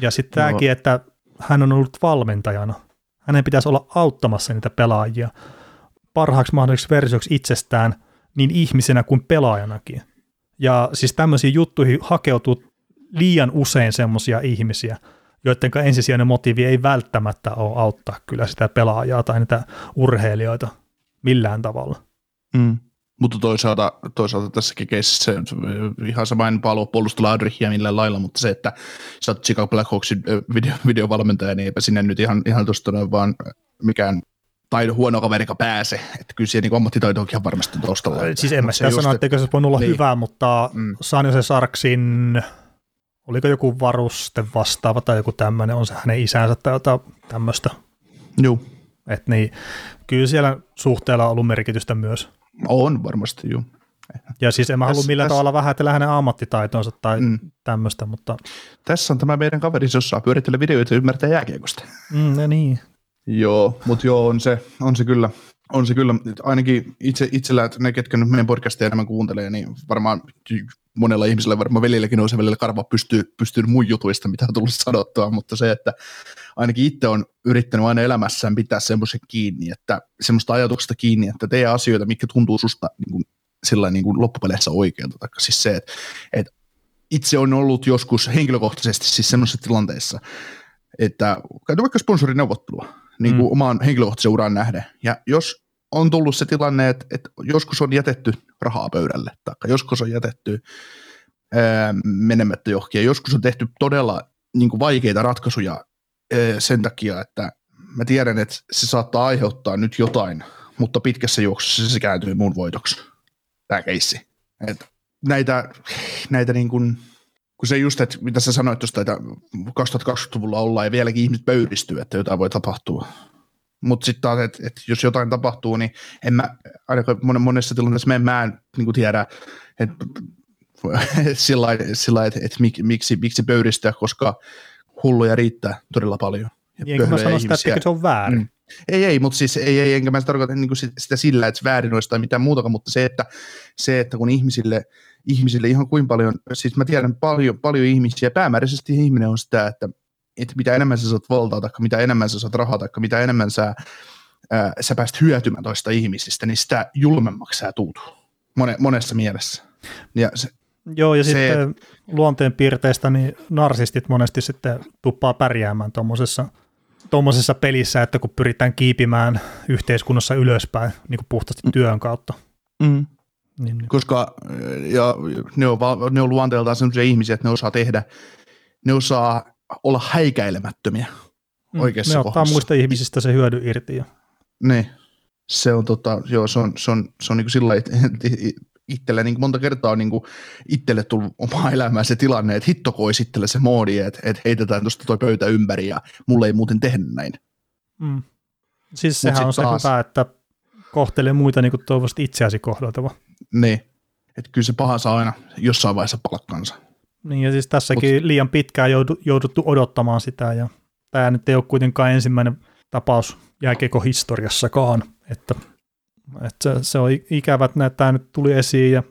Ja sitten tämäkin, no. että hän on ollut valmentajana. Hänen pitäisi olla auttamassa niitä pelaajia parhaaksi mahdolliseksi versioksi itsestään niin ihmisenä kuin pelaajanakin. Ja siis tämmöisiin juttuihin hakeutuu liian usein semmoisia ihmisiä, joiden ensisijainen motiivi ei välttämättä ole auttaa kyllä sitä pelaajaa tai niitä urheilijoita millään tavalla. Mm. Mutta toisaalta, toisaalta tässäkin keississä ihan sama en palua puolustella Adrichia millään lailla, mutta se, että sä oot Chicago Blackhawksin video, videovalmentaja, niin eipä sinne nyt ihan, ihan tuosta vaan mikään taidon huono kaverika pääse. Että kyllä siellä niin ammattitaito onkin ihan varmasti taustalla. Siis en mä sitä sano, etteikö se voi olla niin. hyvä, mutta mm. Sanjose Sarksin, oliko joku varuste vastaava tai joku tämmöinen, on se hänen isänsä tai jotain tämmöistä. Joo. Et niin, kyllä siellä suhteella on ollut merkitystä myös. On varmasti, joo. Ja siis en mä halua millään täs, tavalla vähätellä hänen ammattitaitonsa tai mm. tämmöistä, mutta... Tässä on tämä meidän kaveri, jos saa pyöritellä videoita ja ymmärtää jääkiekosta. Mm, ja niin. Joo, mutta joo, on se, on se kyllä, on se kyllä, ainakin itse, itsellä, että ne, ketkä nyt meidän podcastia enemmän kuuntelee, niin varmaan monella ihmisellä, varmaan velilläkin on se välillä karva pystyy, pystyy muun jutuista, mitä on tullut sanottua, mutta se, että ainakin itse on yrittänyt aina elämässään pitää semmoisen kiinni, että semmoista ajatuksesta kiinni, että tee asioita, mikä tuntuu susta niin kuin, sillä niin kuin loppupeleissä oikealta. Tai siis se, että, että itse on ollut joskus henkilökohtaisesti siis semmoisessa tilanteessa, että käytä vaikka sponsorineuvottelua niin kuin mm. omaan henkilökohtaisen uraan nähden. Ja jos on tullut se tilanne, että, että joskus on jätetty rahaa pöydälle, tai joskus on jätetty ää, menemättä johonkin, ja joskus on tehty todella niin kuin vaikeita ratkaisuja ää, sen takia, että mä tiedän, että se saattaa aiheuttaa nyt jotain, mutta pitkässä juoksussa se kääntyy mun voitoksi, tämä keissi. Et näitä, näitä niin kuin, kun se just, että mitä sä sanoit tuosta, että 2020-luvulla ollaan ja vieläkin ihmiset pöyristyy, että jotain voi tapahtua. Mutta sitten taas, että et jos jotain tapahtuu, niin en mä, ainakaan monessa tilanteessa mä en, mä en niin tiedä, että <laughs> sillä että et mik, miksi, miksi pöyristyä, koska hulluja riittää todella paljon. Ja niin, enkä mä sano sitä, että se on väärin. Mm. Ei, ei, mutta siis ei, ei enkä mä tarkoita niin sitä sillä, että väärin olisi tai mitään muutakaan, mutta se, että, se, että kun ihmisille, ihmisille ihan kuin paljon, siis mä tiedän paljon, paljon ihmisiä, päämääräisesti ihminen on sitä, että, että mitä enemmän sä saat valtaa, tai mitä enemmän sä saat rahaa, tai mitä enemmän sä, ää, sä pääst hyötymään toista ihmisistä, niin sitä julmemmaksi sä tuut Mone, monessa mielessä. Ja se, Joo, ja se, sitten luonteen piirteistä niin narsistit monesti sitten tuppaa pärjäämään tuommoisessa tuommoisessa pelissä, että kun pyritään kiipimään yhteiskunnassa ylöspäin niin kuin puhtaasti mm. työn kautta. Mm. Niin, niin. Koska ja ne, on, ne on luonteeltaan sellaisia ihmisiä, että ne osaa tehdä, ne osaa olla häikäilemättömiä mm. oikeassa Ne ottaa muista ihmisistä se hyödy irti. Ja. Niin. Se on, tota, joo, se on, se on, se on niin kuin sillä <laughs> itselle niin monta kertaa on niin kuin itselle tullut omaa elämää se tilanne, että hitto kois itselle se moodi, että, että heitetään tuosta toi pöytä ympäri ja mulle ei muuten tehdä näin. Mm. Siis sehän on se taas... hyvä, että kohtelee muita niin kuin toivottavasti itseäsi kohdaltava. Niin, että kyllä se paha saa aina jossain vaiheessa palkkansa. Niin ja siis tässäkin Mut... liian pitkään jouduttu odottamaan sitä ja tämä nyt ei ole kuitenkaan ensimmäinen tapaus jääkekohistoriassakaan, että että se, se on ikävä, että tämä nyt tuli esiin ja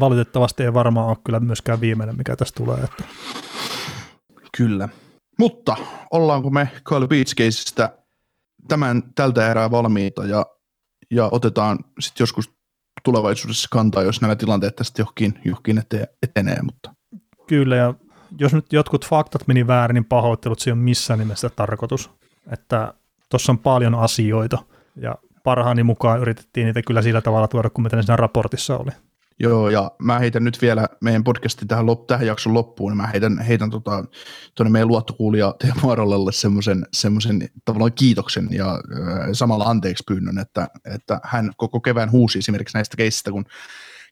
valitettavasti ei varmaan ole kyllä myöskään viimeinen, mikä tästä tulee. Että. Kyllä. Mutta ollaanko me Call Beach Caseista tämän tältä erää valmiita ja, ja otetaan sitten joskus tulevaisuudessa kantaa, jos nämä tilanteet tästä johonkin, johonkin etenee. Mutta. Kyllä, ja jos nyt jotkut faktat meni väärin, niin pahoittelut se ole missään nimessä tarkoitus. Että tuossa on paljon asioita, ja parhaani mukaan yritettiin niitä kyllä sillä tavalla tuoda, kuin mitä ne siinä raportissa oli. Joo, ja mä heitän nyt vielä meidän podcastin tähän, lop, tähän jakson loppuun, niin mä heitän, heitän tota, tuonne meidän luottokuulija Teemu Arolelle semmoisen, semmoisen tavallaan kiitoksen ja äh, samalla anteeksi pyynnön, että, että hän koko kevään huusi esimerkiksi näistä keissistä, kun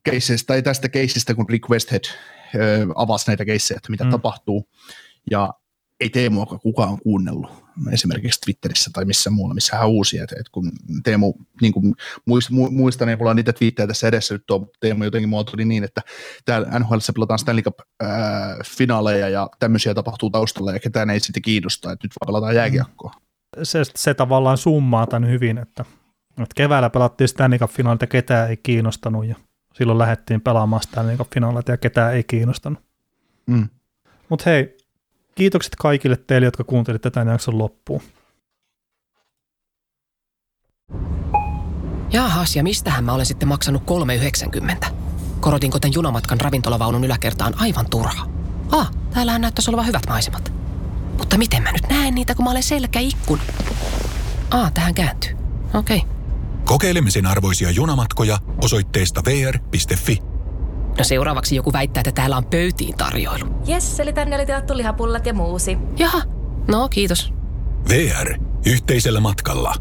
keisseistä, tai tästä keissistä, kun Rick Westhead äh, avasi näitä keissejä, että mitä mm. tapahtuu, ja ei Teemua kukaan kuunnellut esimerkiksi Twitterissä tai missä muualla, missä hän uusi, että, että kun Teemu, niin kuin muist, muistan, niin mulla on niitä twiittejä tässä edessä, nyt tuo Teemu jotenkin muotoili niin, että täällä NHL pelataan Stanley Cup-finaaleja ja tämmöisiä tapahtuu taustalla ja ketään ei sitten kiinnosta, että nyt vaan pelataan mm. jääkiekkoa. Se, se tavallaan summaa tämän hyvin, että, että keväällä pelattiin Stanley Cup-finaalit ja ketään ei kiinnostanut ja silloin lähdettiin pelaamaan Stanley Cup-finaalit ja ketään ei kiinnostanut. Mm. Mutta hei, Kiitokset kaikille teille, jotka kuuntelitte tämän jakson loppuun. Jaahas, ja mistähän mä olen sitten maksanut 3,90? Korotinko tämän junamatkan ravintolavaunun yläkertaan aivan turha? Ah, täällähän näyttäisi olevan hyvät maisemat. Mutta miten mä nyt näen niitä, kun mä olen selkä ikkun? Ah, tähän kääntyy. Okei. Okay. Kokeilemisen arvoisia junamatkoja osoitteesta vr.fi. No seuraavaksi joku väittää, että täällä on pöytiin tarjoilu. Jes, eli tänne oli tilattu lihapullat ja muusi. Jaha, no kiitos. VR. Yhteisellä matkalla.